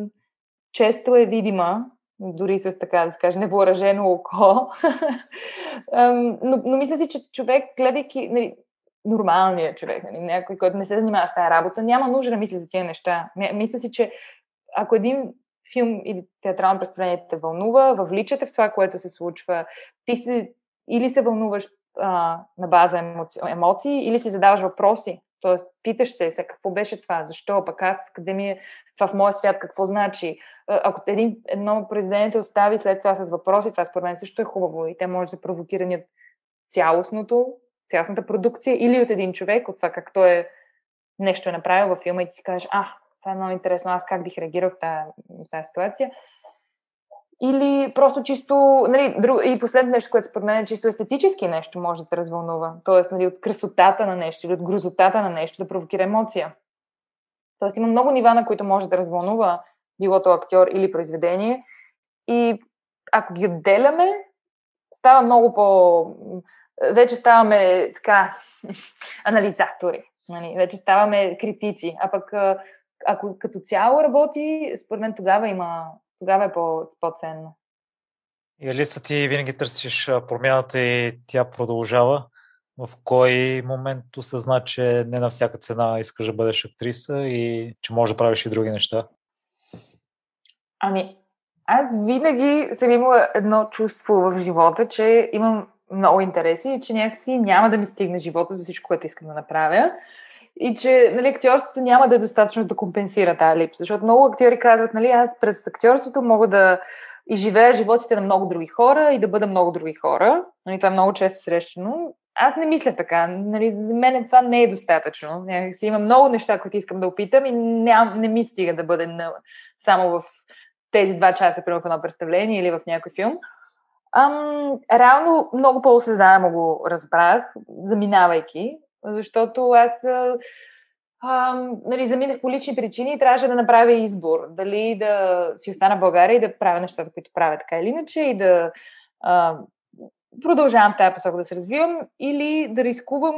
често е видима, дори с така да се каже, невъоръжено око. но, но мисля си, че човек, гледайки нали, нормалният човек, нали, някой, който не се занимава с тази работа, няма нужда да мисли за тези неща. Мисля си, че ако един филм или театрално представление те вълнува, въвличате в това, което се случва, ти се или се вълнуваш а, на база емоци... емоции или си задаваш въпроси. Тоест, питаш се, се какво беше това, защо, пък аз, къде ми е това в моя свят, какво значи. Ако един, едно произведение остави след това с въпроси, това според мен също е хубаво и те може да се провокирани от цялостното, цялостната продукция или от един човек, от това как той е нещо е направил във филма и ти си кажеш, а, това е много интересно, аз как бих реагирал в тази, в тази ситуация. Или просто чисто, нали, друг, и последно нещо, което според мен е чисто естетически нещо може да те развълнува. Тоест, нали, от красотата на нещо или от грозотата на нещо да провокира емоция. Тоест, има много нива, на които може да развълнува било то актьор или произведение. И ако ги отделяме, става много по... Вече ставаме така анализатори. Нали? Вече ставаме критици. А пък ако като цяло работи, според мен тогава има тогава е по- по-ценно. И Алиса, ти винаги търсиш промяната и тя продължава. В кой момент осъзна, че не на всяка цена искаш да бъдеш актриса и че можеш да правиш и други неща? Ами, аз винаги съм имала едно чувство в живота, че имам много интереси и че някакси няма да ми стигне живота за всичко, което искам да направя и че нали, актьорството няма да е достатъчно да компенсира тази липса. Защото много актьори казват, нали, аз през актьорството мога да изживея животите на много други хора и да бъда много други хора. Нали, това е много често срещано. Аз не мисля така. Нали, за мен това не е достатъчно. Някакси има много неща, които искам да опитам и не, не ми стига да бъде на, само в тези два часа, примерно в едно представление или в някой филм. Ам, реално много по-осъзнаемо го разбрах, заминавайки защото аз а, нали, заминах по лични причини и трябваше да направя избор. Дали да си остана в България и да правя нещата, които правя така или иначе и да а, продължавам в тази посока да се развивам или да рискувам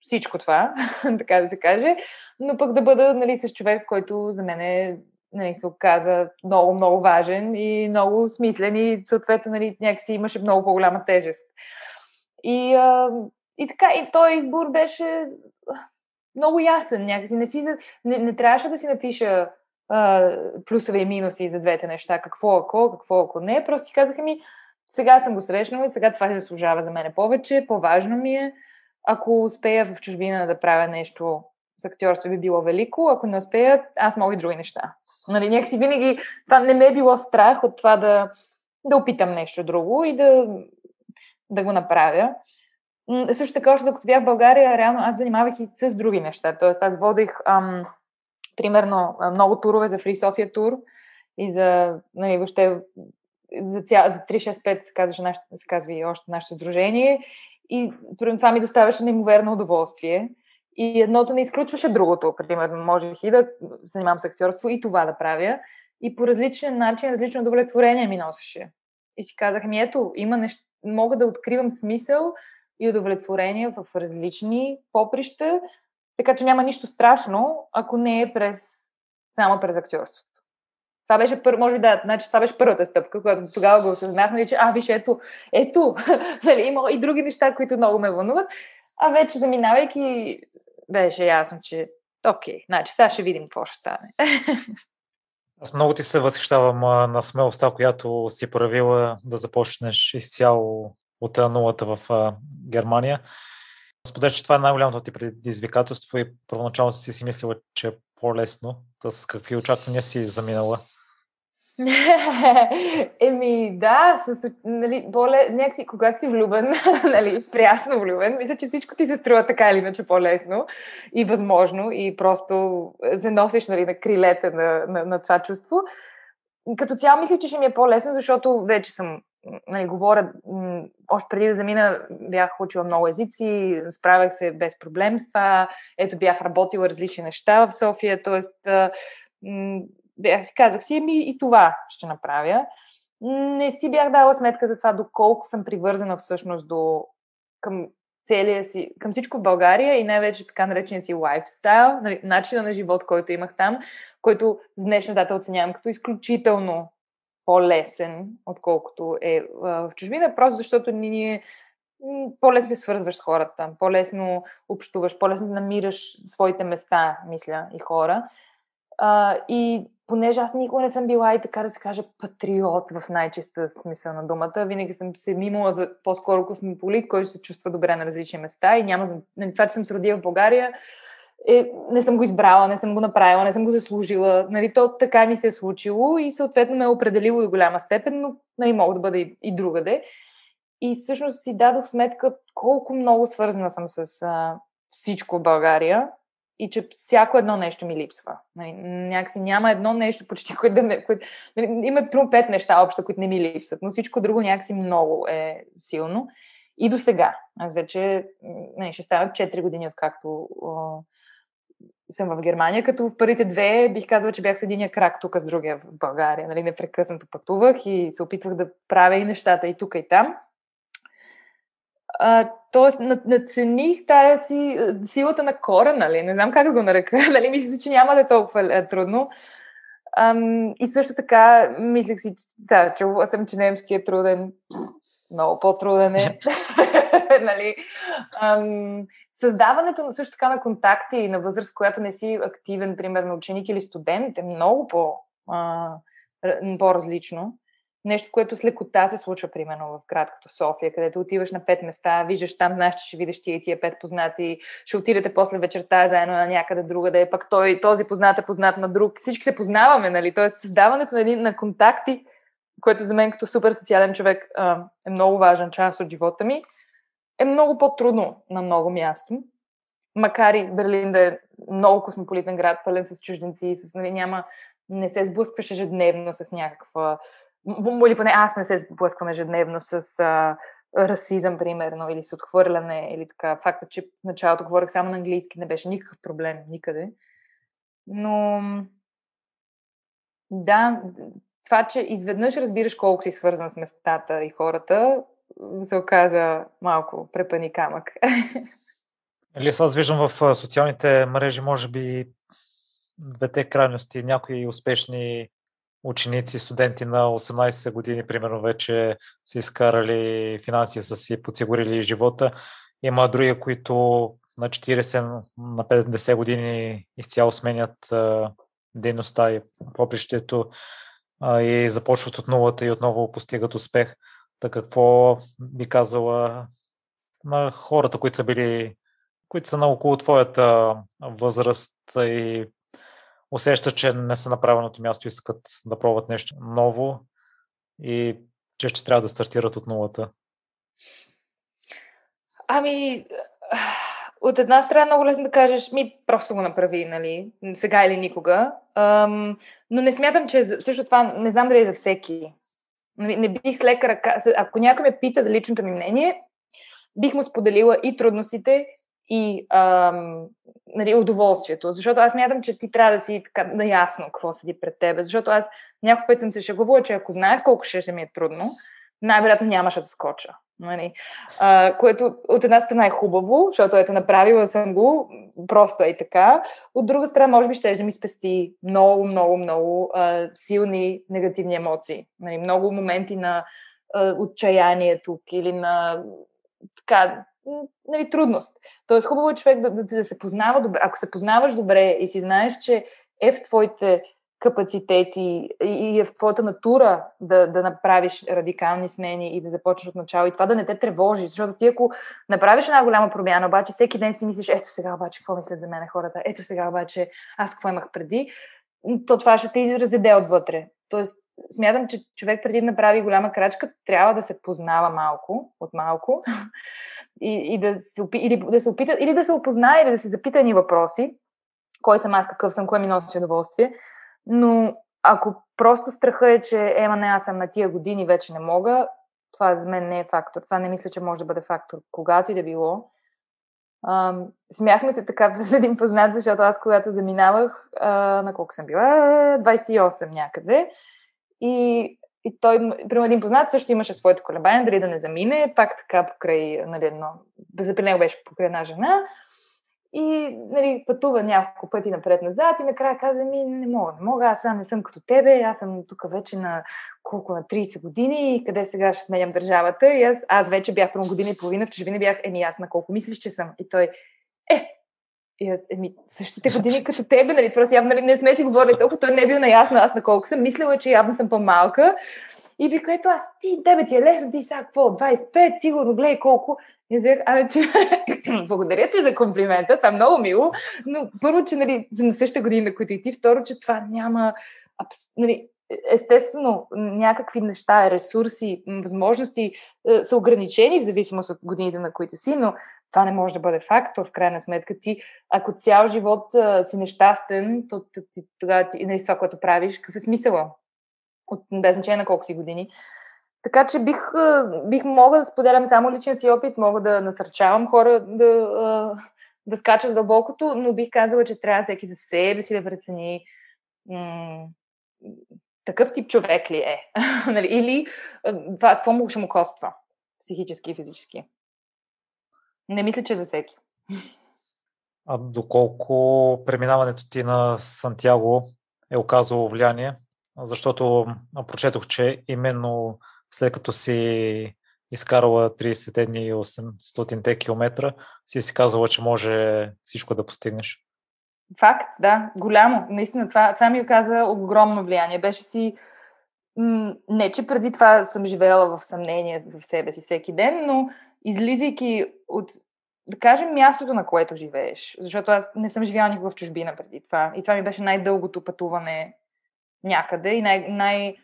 всичко това, така да се каже, но пък да бъда нали, с човек, който за мен е, нали, се оказа много, много важен и много смислен и съответно нали, някакси имаше много по-голяма тежест. И, а, и така, и този избор беше много ясен. Някакси не, си, не, не трябваше да си напиша а, плюсове и минуси за двете неща. Какво ако, какво ако не. Просто си казаха ми, сега съм го срещнала и сега това се заслужава за мен повече, по-важно ми е. Ако успея в чужбина да правя нещо с актьорство би било велико, ако не успея, аз мога и други неща. Нали, някакси винаги това не ме е било страх от това да, да опитам нещо друго и да, да го направя. Също така, още докато бях в България, реално аз занимавах и с други неща. Тоест, аз водех, ам, примерно, много турове за Free Sofia тур и за, нали, въобще, за, ця, за 365 се, казваше, се казва и още нашето сдружение. И това ми доставяше неимоверно удоволствие. И едното не изключваше другото. Примерно, можех и да занимавам с актьорство и това да правя. И по различен начин, различно удовлетворение ми носеше. И си казах, ми ето, има нещо, мога да откривам смисъл и удовлетворение в различни поприща, така че няма нищо страшно, ако не е през, само през актьорството. Това беше, пър, може би да, значи това беше първата стъпка, която тогава го осъзнахме, че а, виж, ето, ето, нали, има и други неща, които много ме вълнуват, а вече заминавайки беше ясно, че окей, значи сега ще видим какво ще стане. Аз много ти се възхищавам на смелостта, която си правила да започнеш изцяло от нулата в Германия. Споделяш, че това е най-голямото ти предизвикателство и първоначално си си мислила, че е по-лесно. С какви очаквания си заминала? Еми, да, с, нали, боле, някакси, когато си влюбен, нали, прясно влюбен, мисля, че всичко ти се струва така или иначе по-лесно и възможно и просто се носиш нали, на крилете на, на, на това чувство. Като цяло мисля, че ще ми е по-лесно, защото вече съм нали, говоря, още преди да замина бях учила много езици, справях се без проблем с това, ето бях работила различни неща в София, т.е. казах си, ами и това ще направя. Не си бях дала сметка за това доколко съм привързана всъщност до, към целия си, към всичко в България и най-вече така наречения си лайфстайл, нали, начина на живот, който имах там, който с днешна дата оценявам като изключително по-лесен, отколкото е в чужбина, просто защото ние по-лесно се свързваш с хората, по-лесно общуваш, по-лесно намираш своите места, мисля, и хора. А, и понеже аз никога не съм била и така да се каже патриот в най-чиста смисъл на думата, винаги съм се мимала за по-скоро космополит, който се чувства добре на различни места и няма. Нали, това, че съм се родила в България, е, не съм го избрала, не съм го направила, не съм го заслужила. Нали, то така ми се е случило и съответно ме е определило до голяма степен, но нали, мога да бъда и, и другаде. И всъщност си дадох сметка колко много свързана съм с а, всичко в България и че всяко едно нещо ми липсва. Нали, някакси няма едно нещо, почти, което да не... Което, нали, има пет неща общо, които не ми липсват, но всичко друго някакси много е силно. И до сега. Аз вече нали, ще стават 4 години, откакто съм в Германия, като в първите две бих казала, че бях с единия крак тук с другия в България. Нали, непрекъснато пътувах и се опитвах да правя и нещата и тук и там. Тоест, нацених тая си силата на кора, нали? Не знам как да го нарека. нали? Мисля, че няма да е толкова трудно. Ам, и също така, мислех си, сега, чувала съм, че немски е труден. Много по-труден е. нали? Ам, Създаването също така на контакти и на възраст, която не си активен, примерно ученик или студент, е много по, а, по-различно. Нещо, което с лекота се случва, примерно в град като София, където отиваш на пет места, виждаш там, знаеш, че ще видиш тия и тия пет познати, ще отидете после вечерта заедно на някъде друга, да е пък той, този познат е познат на друг. Всички се познаваме, нали? Тоест, създаването на, на контакти, което за мен като супер социален човек е много важен част от живота ми е много по-трудно на много място. Макар и Берлин да е много космополитен град, пълен с чужденци, с, нали, няма, не се сблъскваш ежедневно с някаква или поне аз не се сблъсквам ежедневно с а, расизъм, примерно, или с отхвърляне, или така. Факта, че в началото говорех само на английски, не беше никакъв проблем никъде. Но да, това, че изведнъж разбираш колко си свързан с местата и хората, се оказа малко препани камък. Или аз виждам в социалните мрежи, може би, двете крайности. Някои успешни ученици, студенти на 18 години, примерно, вече са изкарали финанси, са си подсигурили живота. Има други, които на 40, на 50 години изцяло сменят дейността и попрището и започват от нулата и отново постигат успех. Така какво би казала на хората, които са били, които са на около твоята възраст и усещат, че не са на правилното място, и искат да пробват нещо ново и че ще трябва да стартират от нулата? Ами, от една страна много лесно да кажеш, ми просто го направи, нали, сега или никога. Ам, но не смятам, че също това, не знам дали е за всеки. Нали, не бих с лека ръка, ако някой ме пита за личното ми мнение, бих му споделила и трудностите, и ам, нали, удоволствието. Защото аз мятам, че ти трябва да си така наясно какво седи пред тебе. Защото аз някой път съм се шегувала, че ако знаех колко ще ми е трудно, най-вероятно нямаше да скоча. Нали? А, което от една страна е хубаво, защото ето направила съм го, просто е така. От друга страна, може би ще да ми спести много, много, много а, силни негативни емоции. Нали? Много моменти на а, отчаяние тук или на така, нали, трудност. Тоест, хубаво е човек да, да, да се познава добре. Ако се познаваш добре и си знаеш, че е в твоите капацитети и е в твоята натура да, да направиш радикални смени и да започнеш от начало и това да не те тревожи, защото ти ако направиш една голяма промяна, обаче всеки ден си мислиш, ето сега обаче какво мислят за мен хората, ето сега обаче аз какво имах преди, то това ще те разеде отвътре. Тоест, смятам, че човек преди да направи голяма крачка, трябва да се познава малко, от малко, и, и да, се, или да се опита, или да се опознае, или да се запита ни въпроси, кой съм аз, какъв съм, кое ми носи удоволствие, но ако просто страха е, че ема не, аз съм на тия години, вече не мога, това за мен не е фактор. Това не мисля, че може да бъде фактор. Когато и да било. Ам, смяхме се така с един познат, защото аз когато заминавах, а, на колко съм била? 28 някъде. И, и той, примерно един познат, също имаше своите колебания, дали да не замине, пак така покрай, нали, едно, при него беше покрай една жена. И нали, пътува няколко пъти напред-назад и накрая каза ми, не мога, не мога, аз не съм като тебе, аз съм тук вече на колко, на 30 години и къде сега ще сменям държавата. И аз, аз вече бях първо година и половина, в чужбина бях, еми аз на колко мислиш, че съм? И той, е, и аз, еми, същите години като тебе, нали, просто явно нали, не сме си говорили толкова, той не е бил наясно аз на колко съм, мислила, че явно съм по-малка. И вика, ето аз, ти, тебе ти е лесно, ти сега какво, 25, сигурно, гледай колко. И аз а, че, благодаря ти за комплимента, това е много мило, но първо, че нали, за на същата година, които и ти, второ, че това няма, нали, естествено, някакви неща, ресурси, възможности е, са ограничени в зависимост от годините, на които си, но това не може да бъде фактор, в крайна сметка. Ти, ако цял живот а, си нещастен, то, то тогава ти, нали, това, което правиш, какъв е смисъла? От, без значение на колко си години. Така че бих, бих мога да споделям само личен си опит, мога да насърчавам хора да, да скачат дълбокото, но бих казала, че трябва всеки за себе си да прецени м- такъв тип човек ли е. Нали, или това, какво му ще му коства психически и физически. Не мисля, че за всеки. А доколко преминаването ти на Сантьяго е оказало влияние? Защото прочетох, че именно след като си изкарала 30 дни и 800 км, си си казала, че може всичко да постигнеш. Факт, да, голямо. Наистина, това, това ми оказа огромно влияние. Беше си не, че преди това съм живеела в съмнение в себе си всеки ден, но излизайки от, да кажем, мястото, на което живееш. Защото аз не съм живяла никога в чужбина преди това. И това ми беше най-дългото пътуване някъде и най- най-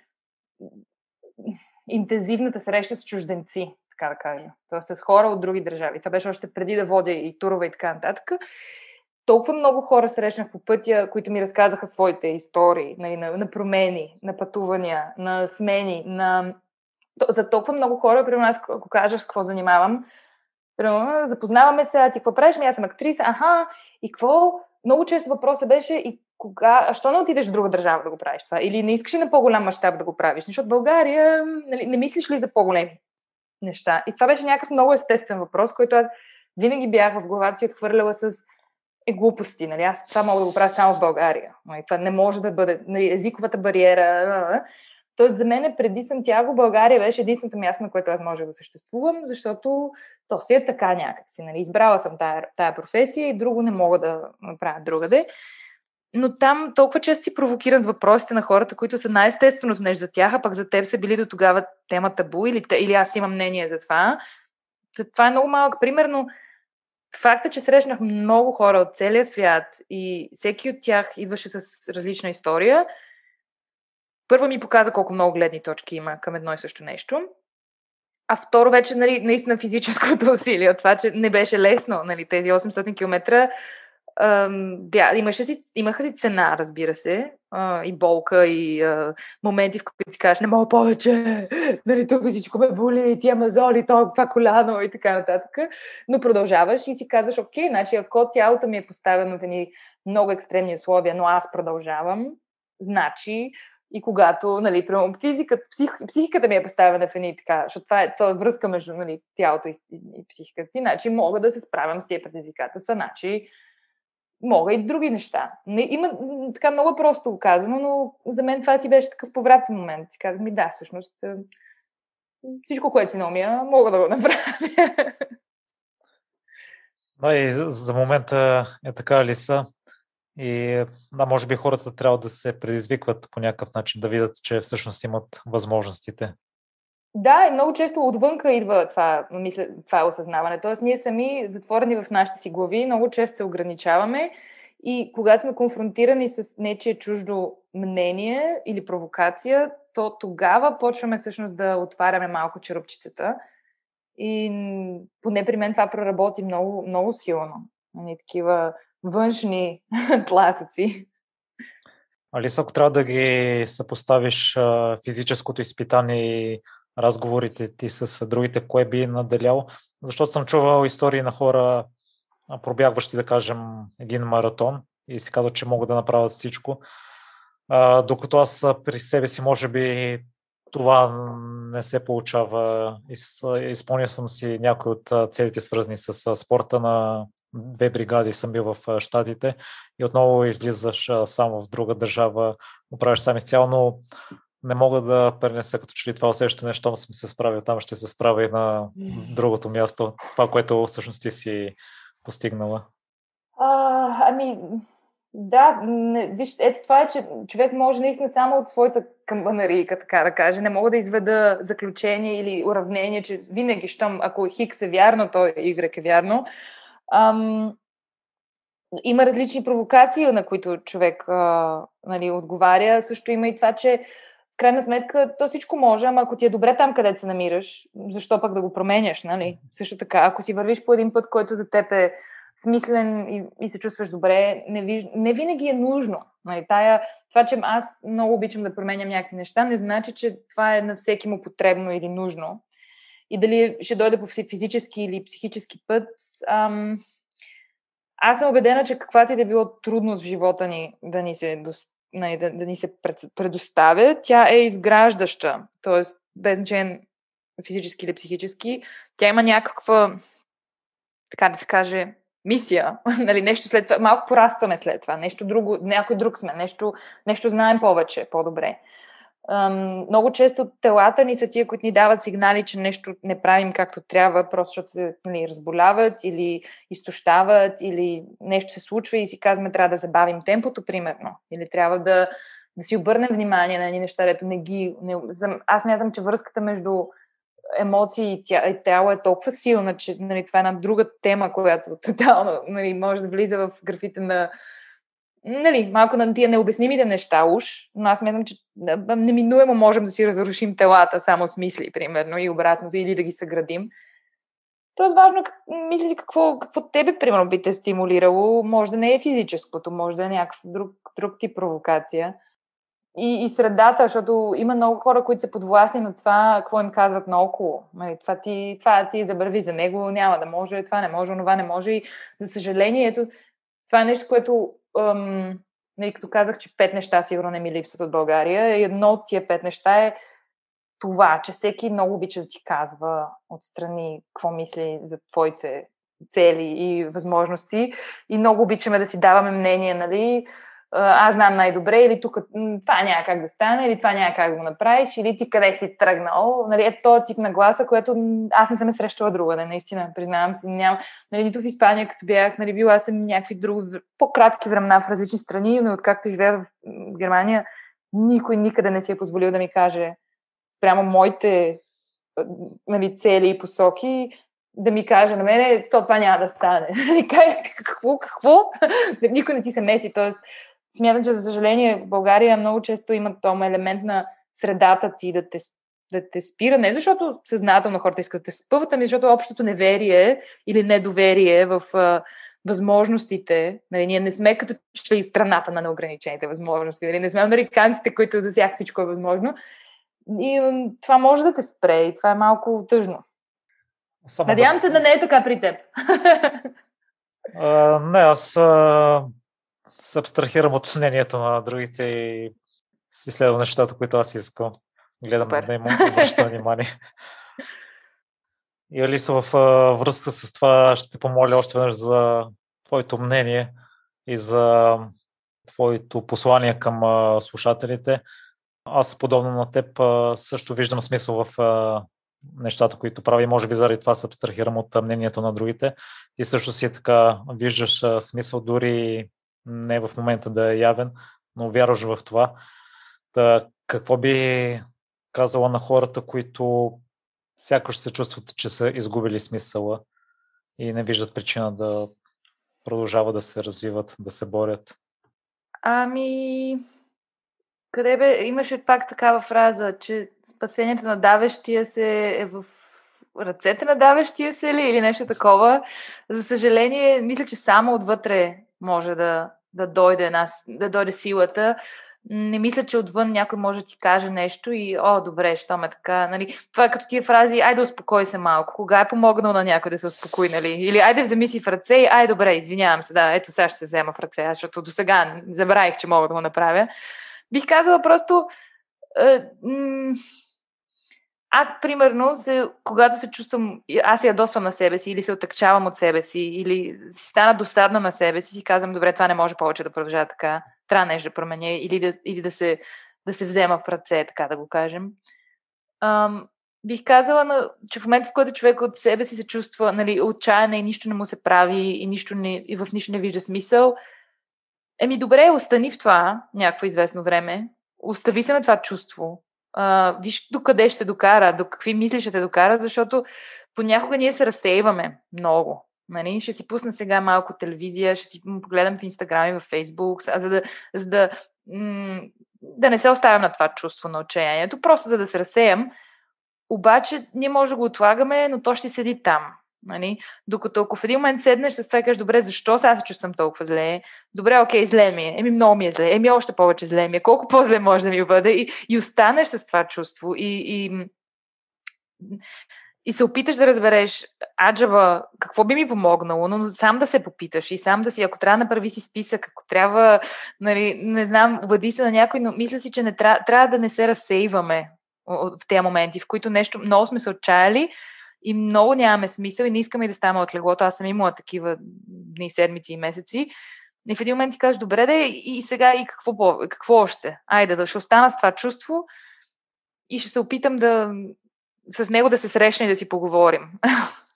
интензивната среща с чужденци, така да кажа. Тоест с хора от други държави. Това беше още преди да водя и турове и така нататък. Толкова много хора срещнах по пътя, които ми разказаха своите истории, нали, на, на промени, на пътувания, на смени, на за толкова много хора, при нас, ако кажеш с какво занимавам, примерно, запознаваме се, а ти какво правиш? Ми аз съм актриса, аха, и какво? Много често въпросът беше и кога, а що не отидеш в друга държава да го правиш това? Или не искаш ли на по-голям мащаб да го правиш? Защото България, нали, не мислиш ли за по-големи неща? И това беше някакъв много естествен въпрос, който аз винаги бях в главата си отхвърляла с е глупости. Нали? Аз това мога да го правя само в България. Нали? Това не може да бъде нали, езиковата бариера. Тоест за мен преди Сантьяго България беше единственото място, на което аз може да съществувам, защото то си е така някакси. Нали? Избрала съм тая, тая професия и друго не мога да направя другаде. Но там толкова често си провокиран с въпросите на хората, които са най-естественото нещо за тях, а пък за теб са били до тогава тема табу или, или аз имам мнение за това. Това е много малък пример, но факта, че срещнах много хора от целия свят и всеки от тях идваше с различна история, първо ми показа колко много гледни точки има към едно и също нещо. А второ вече, нали, наистина физическото усилие, това, че не беше лесно, нали, тези 800 км, имаше си, имаха си цена, разбира се, и болка, и моменти, в които си кажеш, не мога повече, нали, тук всичко ме боли, тия мазоли, това коляно и така нататък. Но продължаваш и си казваш, окей, значи ако тялото ми е поставено в едни много екстремни условия, но аз продължавам, значи и когато, нали, прямо физиката, псих, психиката ми е поставена в едни така, защото това е, това е връзка между нали, тялото и, и, и психиката ти, значи мога да се справям с тези предизвикателства, значи мога и други неща. Не, има така много просто казано, но за мен това си беше такъв повратен момент. И казах ми, да, всъщност е, всичко, което си наумия, мога да го направя. Да, и за момента е така, Лиса. И да, може би хората трябва да се предизвикват по някакъв начин, да видят, че всъщност имат възможностите. Да, и много често отвънка идва това, мисля, това осъзнаване. Тоест, ние сами, затворени в нашите си глави, много често се ограничаваме и когато сме конфронтирани с нечие чуждо мнение или провокация, то тогава почваме всъщност да отваряме малко черупчицата. И поне при мен това проработи много, много силно. Ани, такива външни тласъци. Алиса, ако трябва да ги съпоставиш физическото изпитание и разговорите ти с другите, кое би наделял? Защото съм чувал истории на хора, пробягващи, да кажем, един маратон и си казват, че могат да направят всичко. А, докато аз при себе си, може би, това не се получава. Изпълнил съм си някои от целите, свързани с спорта на две бригади съм бил в Штатите и отново излизаш само в друга държава, го правиш сам изцяло, но не мога да пренеса като че ли това усещане, щом съм се справил там, ще се справя и на другото място. Това, което всъщност ти си постигнала. А, ами, да, не, виж, ето това е, че човек може наистина само от своята камбанарийка, така да каже. Не мога да изведа заключение или уравнение, че винаги, щом, ако Хикс е вярно, то Y е вярно. Ам, има различни провокации, на които човек а, нали, отговаря. Също има и това, че в крайна сметка то всичко може, ама ако ти е добре там, където се намираш, защо пък да го променяш, нали? Също така, ако си вървиш по един път, който за теб е смислен и, и се чувстваш добре, не, виж... не винаги е нужно. Нали? Тая, това, че аз много обичам да променям някакви неща, не значи, че това е на всеки му потребно или нужно. И дали ще дойде по физически или психически път, ам... аз съм убедена, че каквато и да е било трудност в живота ни да ни се нали, да, да ни се предоставя, тя е изграждаща. Тоест, без значение физически или психически, тя има някаква, така да се каже, мисия, нали, нещо след това, малко порастваме след това, нещо друго, някой друг сме, нещо, нещо знаем повече, по-добре. Много често телата ни са тия, които ни дават сигнали, че нещо не правим както трябва, просто защото се нали, разболяват или изтощават, или нещо се случва и си казваме, трябва да забавим темпото, примерно, или трябва да, да си обърнем внимание на едни неща, дето не ги... Не, аз мятам, че връзката между емоции и, тя, и тяло е толкова силна, че нали, това е една друга тема, която тотално нали, може да влиза в графите на нали, малко на тия необяснимите неща уж, но аз мятам, че неминуемо можем да си разрушим телата само с мисли, примерно, и обратно, или да ги съградим. Тоест важно, мисли какво, какво тебе, примерно, би те стимулирало. Може да не е физическото, може да е някакъв друг, друг тип провокация. и, и средата, защото има много хора, които са подвластни на това, какво им казват наоколо. Нали, това, ти, това ти забрави за него, няма да може, това не може, това не може. И за съжаление, ето, това е нещо, което, ъм, нали, като казах, че пет неща сигурно не ми липсват от България, и едно от тия пет неща е това, че всеки много обича да ти казва отстрани какво мисли за твоите цели и възможности и много обичаме да си даваме мнение, нали, аз знам най-добре, или тук това няма как да стане, или това няма как да го направиш, или ти къде си тръгнал. Нали, е този тип на гласа, което аз не съм е срещала друга, да, наистина, признавам се. Ням, нали, нито в Испания, като бях, нали, била съм някакви други, по-кратки времена в различни страни, но откакто живея в Германия, никой никъде не си е позволил да ми каже спрямо моите нали, цели и посоки, да ми каже на мене, то това няма да стане. Нали, какво? Какво? Никой не ти се меси. Тоест, смятам, че за съжаление в България много често има този елемент на средата ти да те, да те спира. Не защото съзнателно хората искат да те спъват, ами защото общото неверие или недоверие в а, възможностите. Нали, ние не сме като че страната на неограничените възможности. Нали, не сме американците, които за всяк всичко е възможно. И това може да те спре и това е малко тъжно. Само Надявам да... се да не е така при теб. А, не, аз а, се абстрахирам от мнението на другите и си следвам нещата, които аз искам. Гледам Супер. да имам обръща внимание. И Алиса, в връзка с това ще те помоля още веднъж за твоето мнение и за твоето послание към слушателите. Аз, подобно на теб, също виждам смисъл в нещата, които прави. Може би заради това се абстрахирам от мнението на другите. Ти също си така виждаш смисъл дори не в момента да е явен, но вярваш в това. Та, какво би казала на хората, които сякаш се чувстват, че са изгубили смисъла и не виждат причина да продължават да се развиват, да се борят? Ами, къде бе, имаше пак такава фраза, че спасението на давещия се е в ръцете на давещия се ли или нещо такова. За съжаление, мисля, че само отвътре може да, да, дойде, нас, да дойде силата. Не мисля, че отвън някой може да ти каже нещо и, о, добре, що ме така, нали? Това е като тия фрази, айде успокой се малко. Кога е помогнал на някой да се успокои, нали? Или айде вземи си в ръце и, ай, добре, извинявам се, да, ето сега ще се взема в ръце, защото до сега забравих, че мога да го направя. Бих казала просто, е, м- аз, примерно, се, когато се чувствам, аз се ядосвам на себе си или се отъкчавам от себе си или си стана досадна на себе си, си казвам, добре, това не може повече да продължава така, трябва нещо да променя или да, или да, се, да се взема в ръце, така да го кажем. Ам, бих казала, че в момента, в който човек от себе си се чувства нали, отчаян и нищо не му се прави и, нищо не, и в нищо не вижда смисъл, еми добре, остани в това някакво известно време, остави се на това чувство, а, виж до къде ще докара, до какви мисли ще те докара, защото понякога ние се разсейваме много. Нали? Ще си пусна сега малко телевизия, ще си погледам в Инстаграм и в Фейсбук, за да, за да, м- да не се оставям на това чувство на отчаянието, просто за да се разсеям. Обаче ние може да го отлагаме, но то ще седи там. Нали? Докато ако в един момент седнеш с това и кажеш, добре, защо сега се чувствам толкова зле? Добре, окей, зле ми е. Еми, много ми е зле. Еми, още повече зле ми е. Колко по-зле може да ми бъде? И, и останеш с това чувство. И, и, и се опиташ да разбереш, аджаба, какво би ми помогнало, но сам да се попиташ и сам да си, ако трябва да направи си списък, ако трябва, нали, не знам, обади се на някой, но мисля си, че не трябва, трябва да не се разсейваме в тези моменти, в които нещо много сме се отчаяли, и много нямаме смисъл и не искаме да ставаме от леглото. Аз съм имала такива дни, седмици и месеци. И в един момент ти кажеш, добре, да, и сега и какво, какво още? Айде, да ще остана с това чувство и ще се опитам да с него да се срещне и да си поговорим.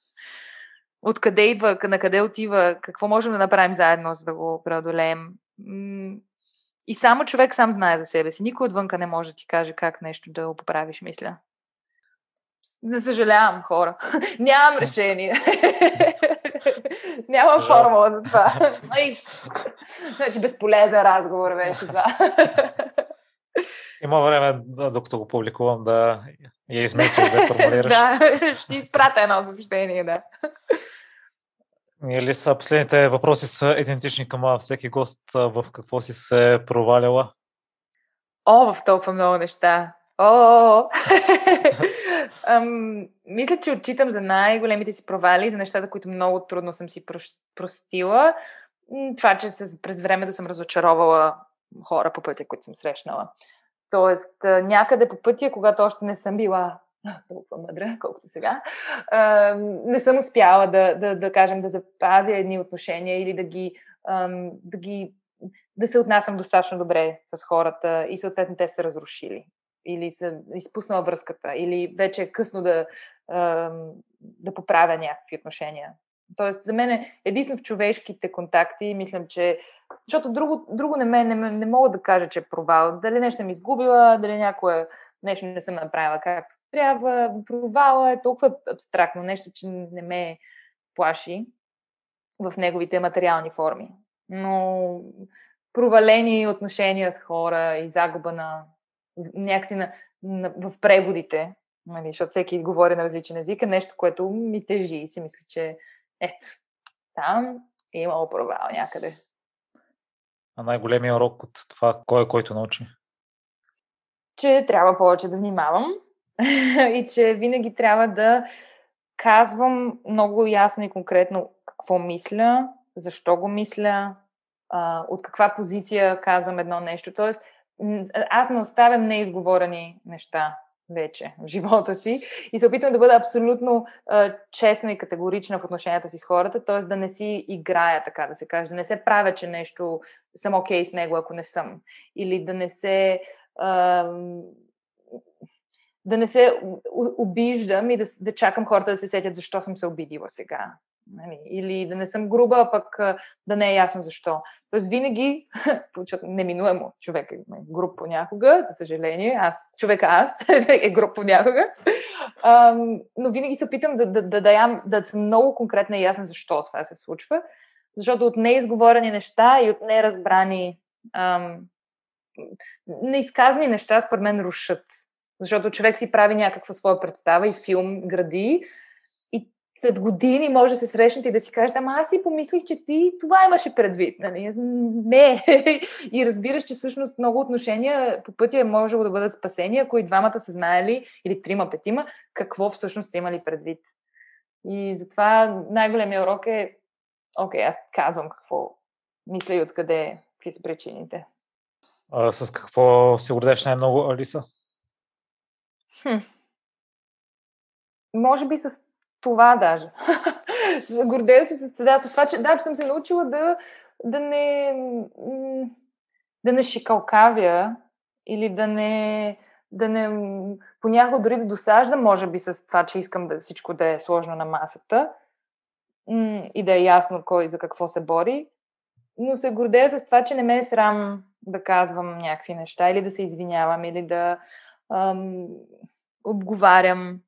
Откъде идва, на къде отива, какво можем да направим заедно, за да го преодолеем. И само човек сам знае за себе си. Никой отвънка не може да ти каже как нещо да го поправиш, мисля. Не съжалявам, хора. Нямам решение. Нямам формула за това. Значи безполезен разговор беше това. Има време, докато го публикувам, да я измислиш, да формулираш. да, ще изпратя едно съобщение, да. Или са последните въпроси са идентични към всеки гост. В какво си се проваляла? О, в толкова много неща. О, Ам, мисля, че отчитам за най-големите си провали, за нещата, които много трудно съм си простила. Това, че през времето съм разочаровала хора по пътя, които съм срещнала. Тоест, някъде по пътя, когато още не съм била толкова мъдра, колкото сега, не съм успяла да, да, да кажем, да запазя едни отношения или да ги, да ги да се отнасям достатъчно добре с хората и съответно те са разрушили или са изпуснала връзката, или вече е късно да, да поправя някакви отношения. Тоест, за мен е единствено в човешките контакти, мислям, че. Защото друго, друго не, ме, не, не мога да кажа, че е провал. Дали нещо съм изгубила, дали някое нещо не съм направила както трябва. Провала е толкова абстрактно, нещо, че не ме плаши в неговите материални форми. Но провалени отношения с хора и загуба на някакси на, на, в преводите, нали, защото всеки говори на различен език, е нещо, което ми тежи и си мисля, че ето, там е имало провал някъде. А най-големият урок от това, кой е който научи? Че трябва повече да внимавам и че винаги трябва да казвам много ясно и конкретно какво мисля, защо го мисля, от каква позиция казвам едно нещо. Тоест, аз не оставям неизговорени неща вече в живота си и се опитвам да бъда абсолютно а, честна и категорична в отношенията си с хората, т.е. да не си играя, така да се каже, да не се правя, че нещо съм окей okay с него, ако не съм. Или да не се а, да не се обиждам и да, да чакам хората да се сетят защо съм се обидила сега. Нали? Или да не съм груба, а пък да не е ясно защо. Тоест винаги, неминуемо човек е груб понякога, за съжаление, аз, човека аз е груб понякога, ам, но винаги се опитам да, да, да, да, да съм много конкретна и ясна защо това се случва, защото от неизговорени неща и от неразбрани ам, неизказани неща, според мен, рушат. Защото човек си прави някаква своя представа и филм гради, след години може да се срещнете и да си кажете, ама аз си помислих, че ти това имаше предвид. Нали? Не. и разбираш, че всъщност много отношения по пътя е можело да бъдат спасени, ако и двамата са знаели, или трима, петима, какво всъщност сте имали предвид. И затова най-големият урок е, окей, аз казвам какво мисля и откъде, какви са причините. А, с какво се гордееш най-много, Алиса? Хм. Може би с това даже. Гордея се с, да, с това, че, да, че съм се научила да, да не да не шикалкавя или да не да не понякога дори да досаждам, може би с това, че искам да всичко да е сложно на масата и да е ясно кой за какво се бори, но се гордея с това, че не ме е срам да казвам някакви неща или да се извинявам или да ам, обговарям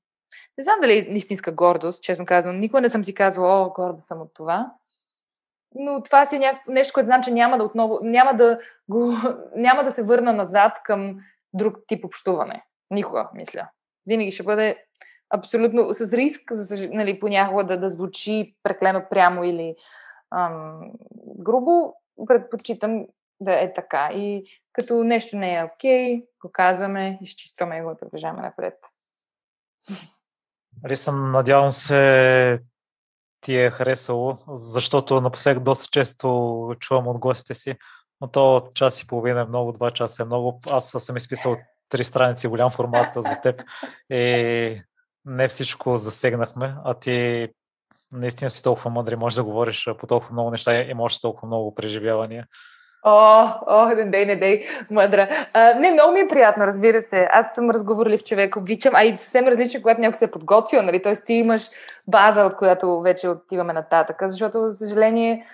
не знам дали е истинска гордост, честно казвам. Никога не съм си казвала, о, горда съм от това. Но това си е някакво нещо, което знам, че няма да отново, няма да, го, няма да се върна назад към друг тип общуване. Никога, мисля. Винаги ще бъде абсолютно с риск, за, нали, понякога да, да звучи преклено прямо или ам, грубо, предпочитам да е така. И като нещо не е окей, го казваме, изчистваме и го продължаваме напред. Али съм, надявам се, ти е харесало, защото напоследък доста често чувам от гостите си, но то час и половина е много, два часа е много. Аз съм изписал три страници голям формат за теб и не всичко засегнахме, а ти наистина си толкова мъдри, можеш да говориш по толкова много неща и можеш толкова много преживявания. О, о, не дей, не дей, мъдра. А, не, много ми е приятно, разбира се. Аз съм разговорлив човек, обичам, а и съвсем различно, когато някой се е подготвил, нали? Тоест ти имаш база, от която вече отиваме нататък, защото, за съжаление,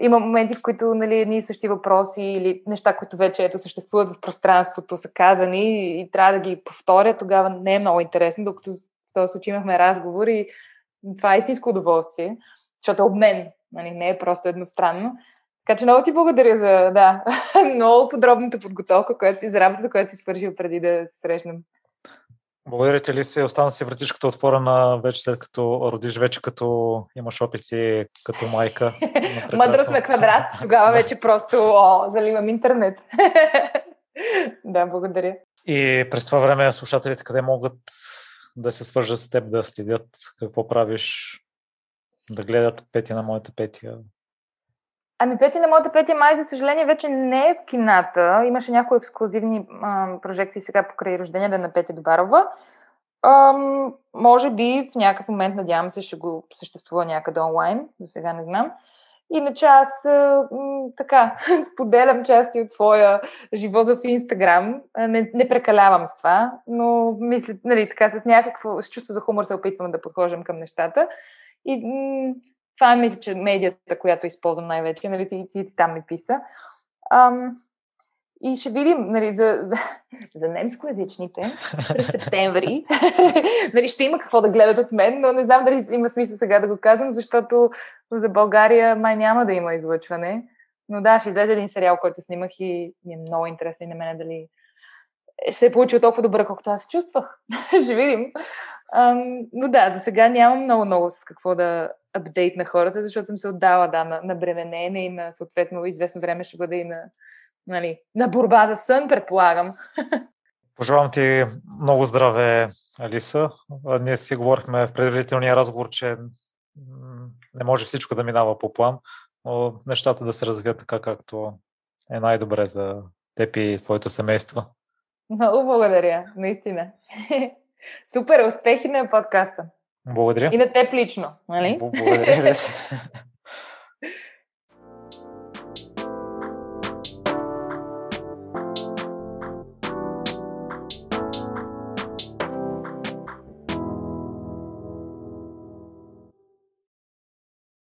има моменти, в които нали, едни и същи въпроси или неща, които вече ето, съществуват в пространството, са казани и трябва да ги повторя, тогава не е много интересно, докато в този случай имахме разговор и това е истинско удоволствие, защото е обмен, нали, не е просто едностранно. Така че много ти благодаря за да, много подробната подготовка, която, за работата, която си свършил преди да се срещнем. Благодаря ти ли се? Остана си вратичката отворена вече след като родиш, вече като имаш опити като майка. Мъдрост на квадрат. Тогава вече просто о, заливам интернет. да, благодаря. И през това време слушателите къде могат да се свържат с теб, да следят какво правиш, да гледат пети на моята петия? Ами Пети на моята петия май, за съжаление, вече не е в кината. Имаше някои ексклюзивни а, прожекции сега покрай рождения ден на Петя Добарова. Ам, може би в някакъв момент, надявам се, ще го съществува някъде онлайн, за сега не знам. Иначе аз м, така споделям части от своя живот в Инстаграм. Не, не прекалявам с това, но мисля, нали, така с някакво с чувство за хумор се опитвам да подхождам към нещата. И м, това е, мисля, че медията, която използвам най-вече, нали, ти, ти, ти там ми писа. Ам, и ще видим нали, за, за немскоязичните през септември. нали, ще има какво да гледат от мен, но не знам дали има смисъл сега да го казвам, защото за България май няма да има излъчване. Но да, ще излезе един сериал, който снимах и ми е много интересно и на мен дали ще се е получил толкова добре, колкото аз се чувствах. ще видим. Um, но да, за сега нямам много-много с какво да апдейт на хората, защото съм се отдала да, на, на бременене и на съответно известно време ще бъде и на нали, на борба за сън, предполагам. Пожелавам ти много здраве, Алиса. Ние си говорихме в предварителния разговор, че не може всичко да минава по план, но нещата да се развият така, както е най-добре за теб и твоето семейство. Много благодаря, наистина. Супер, успехи на подкаста. Благодаря. И на теб лично, нали? Благодаря.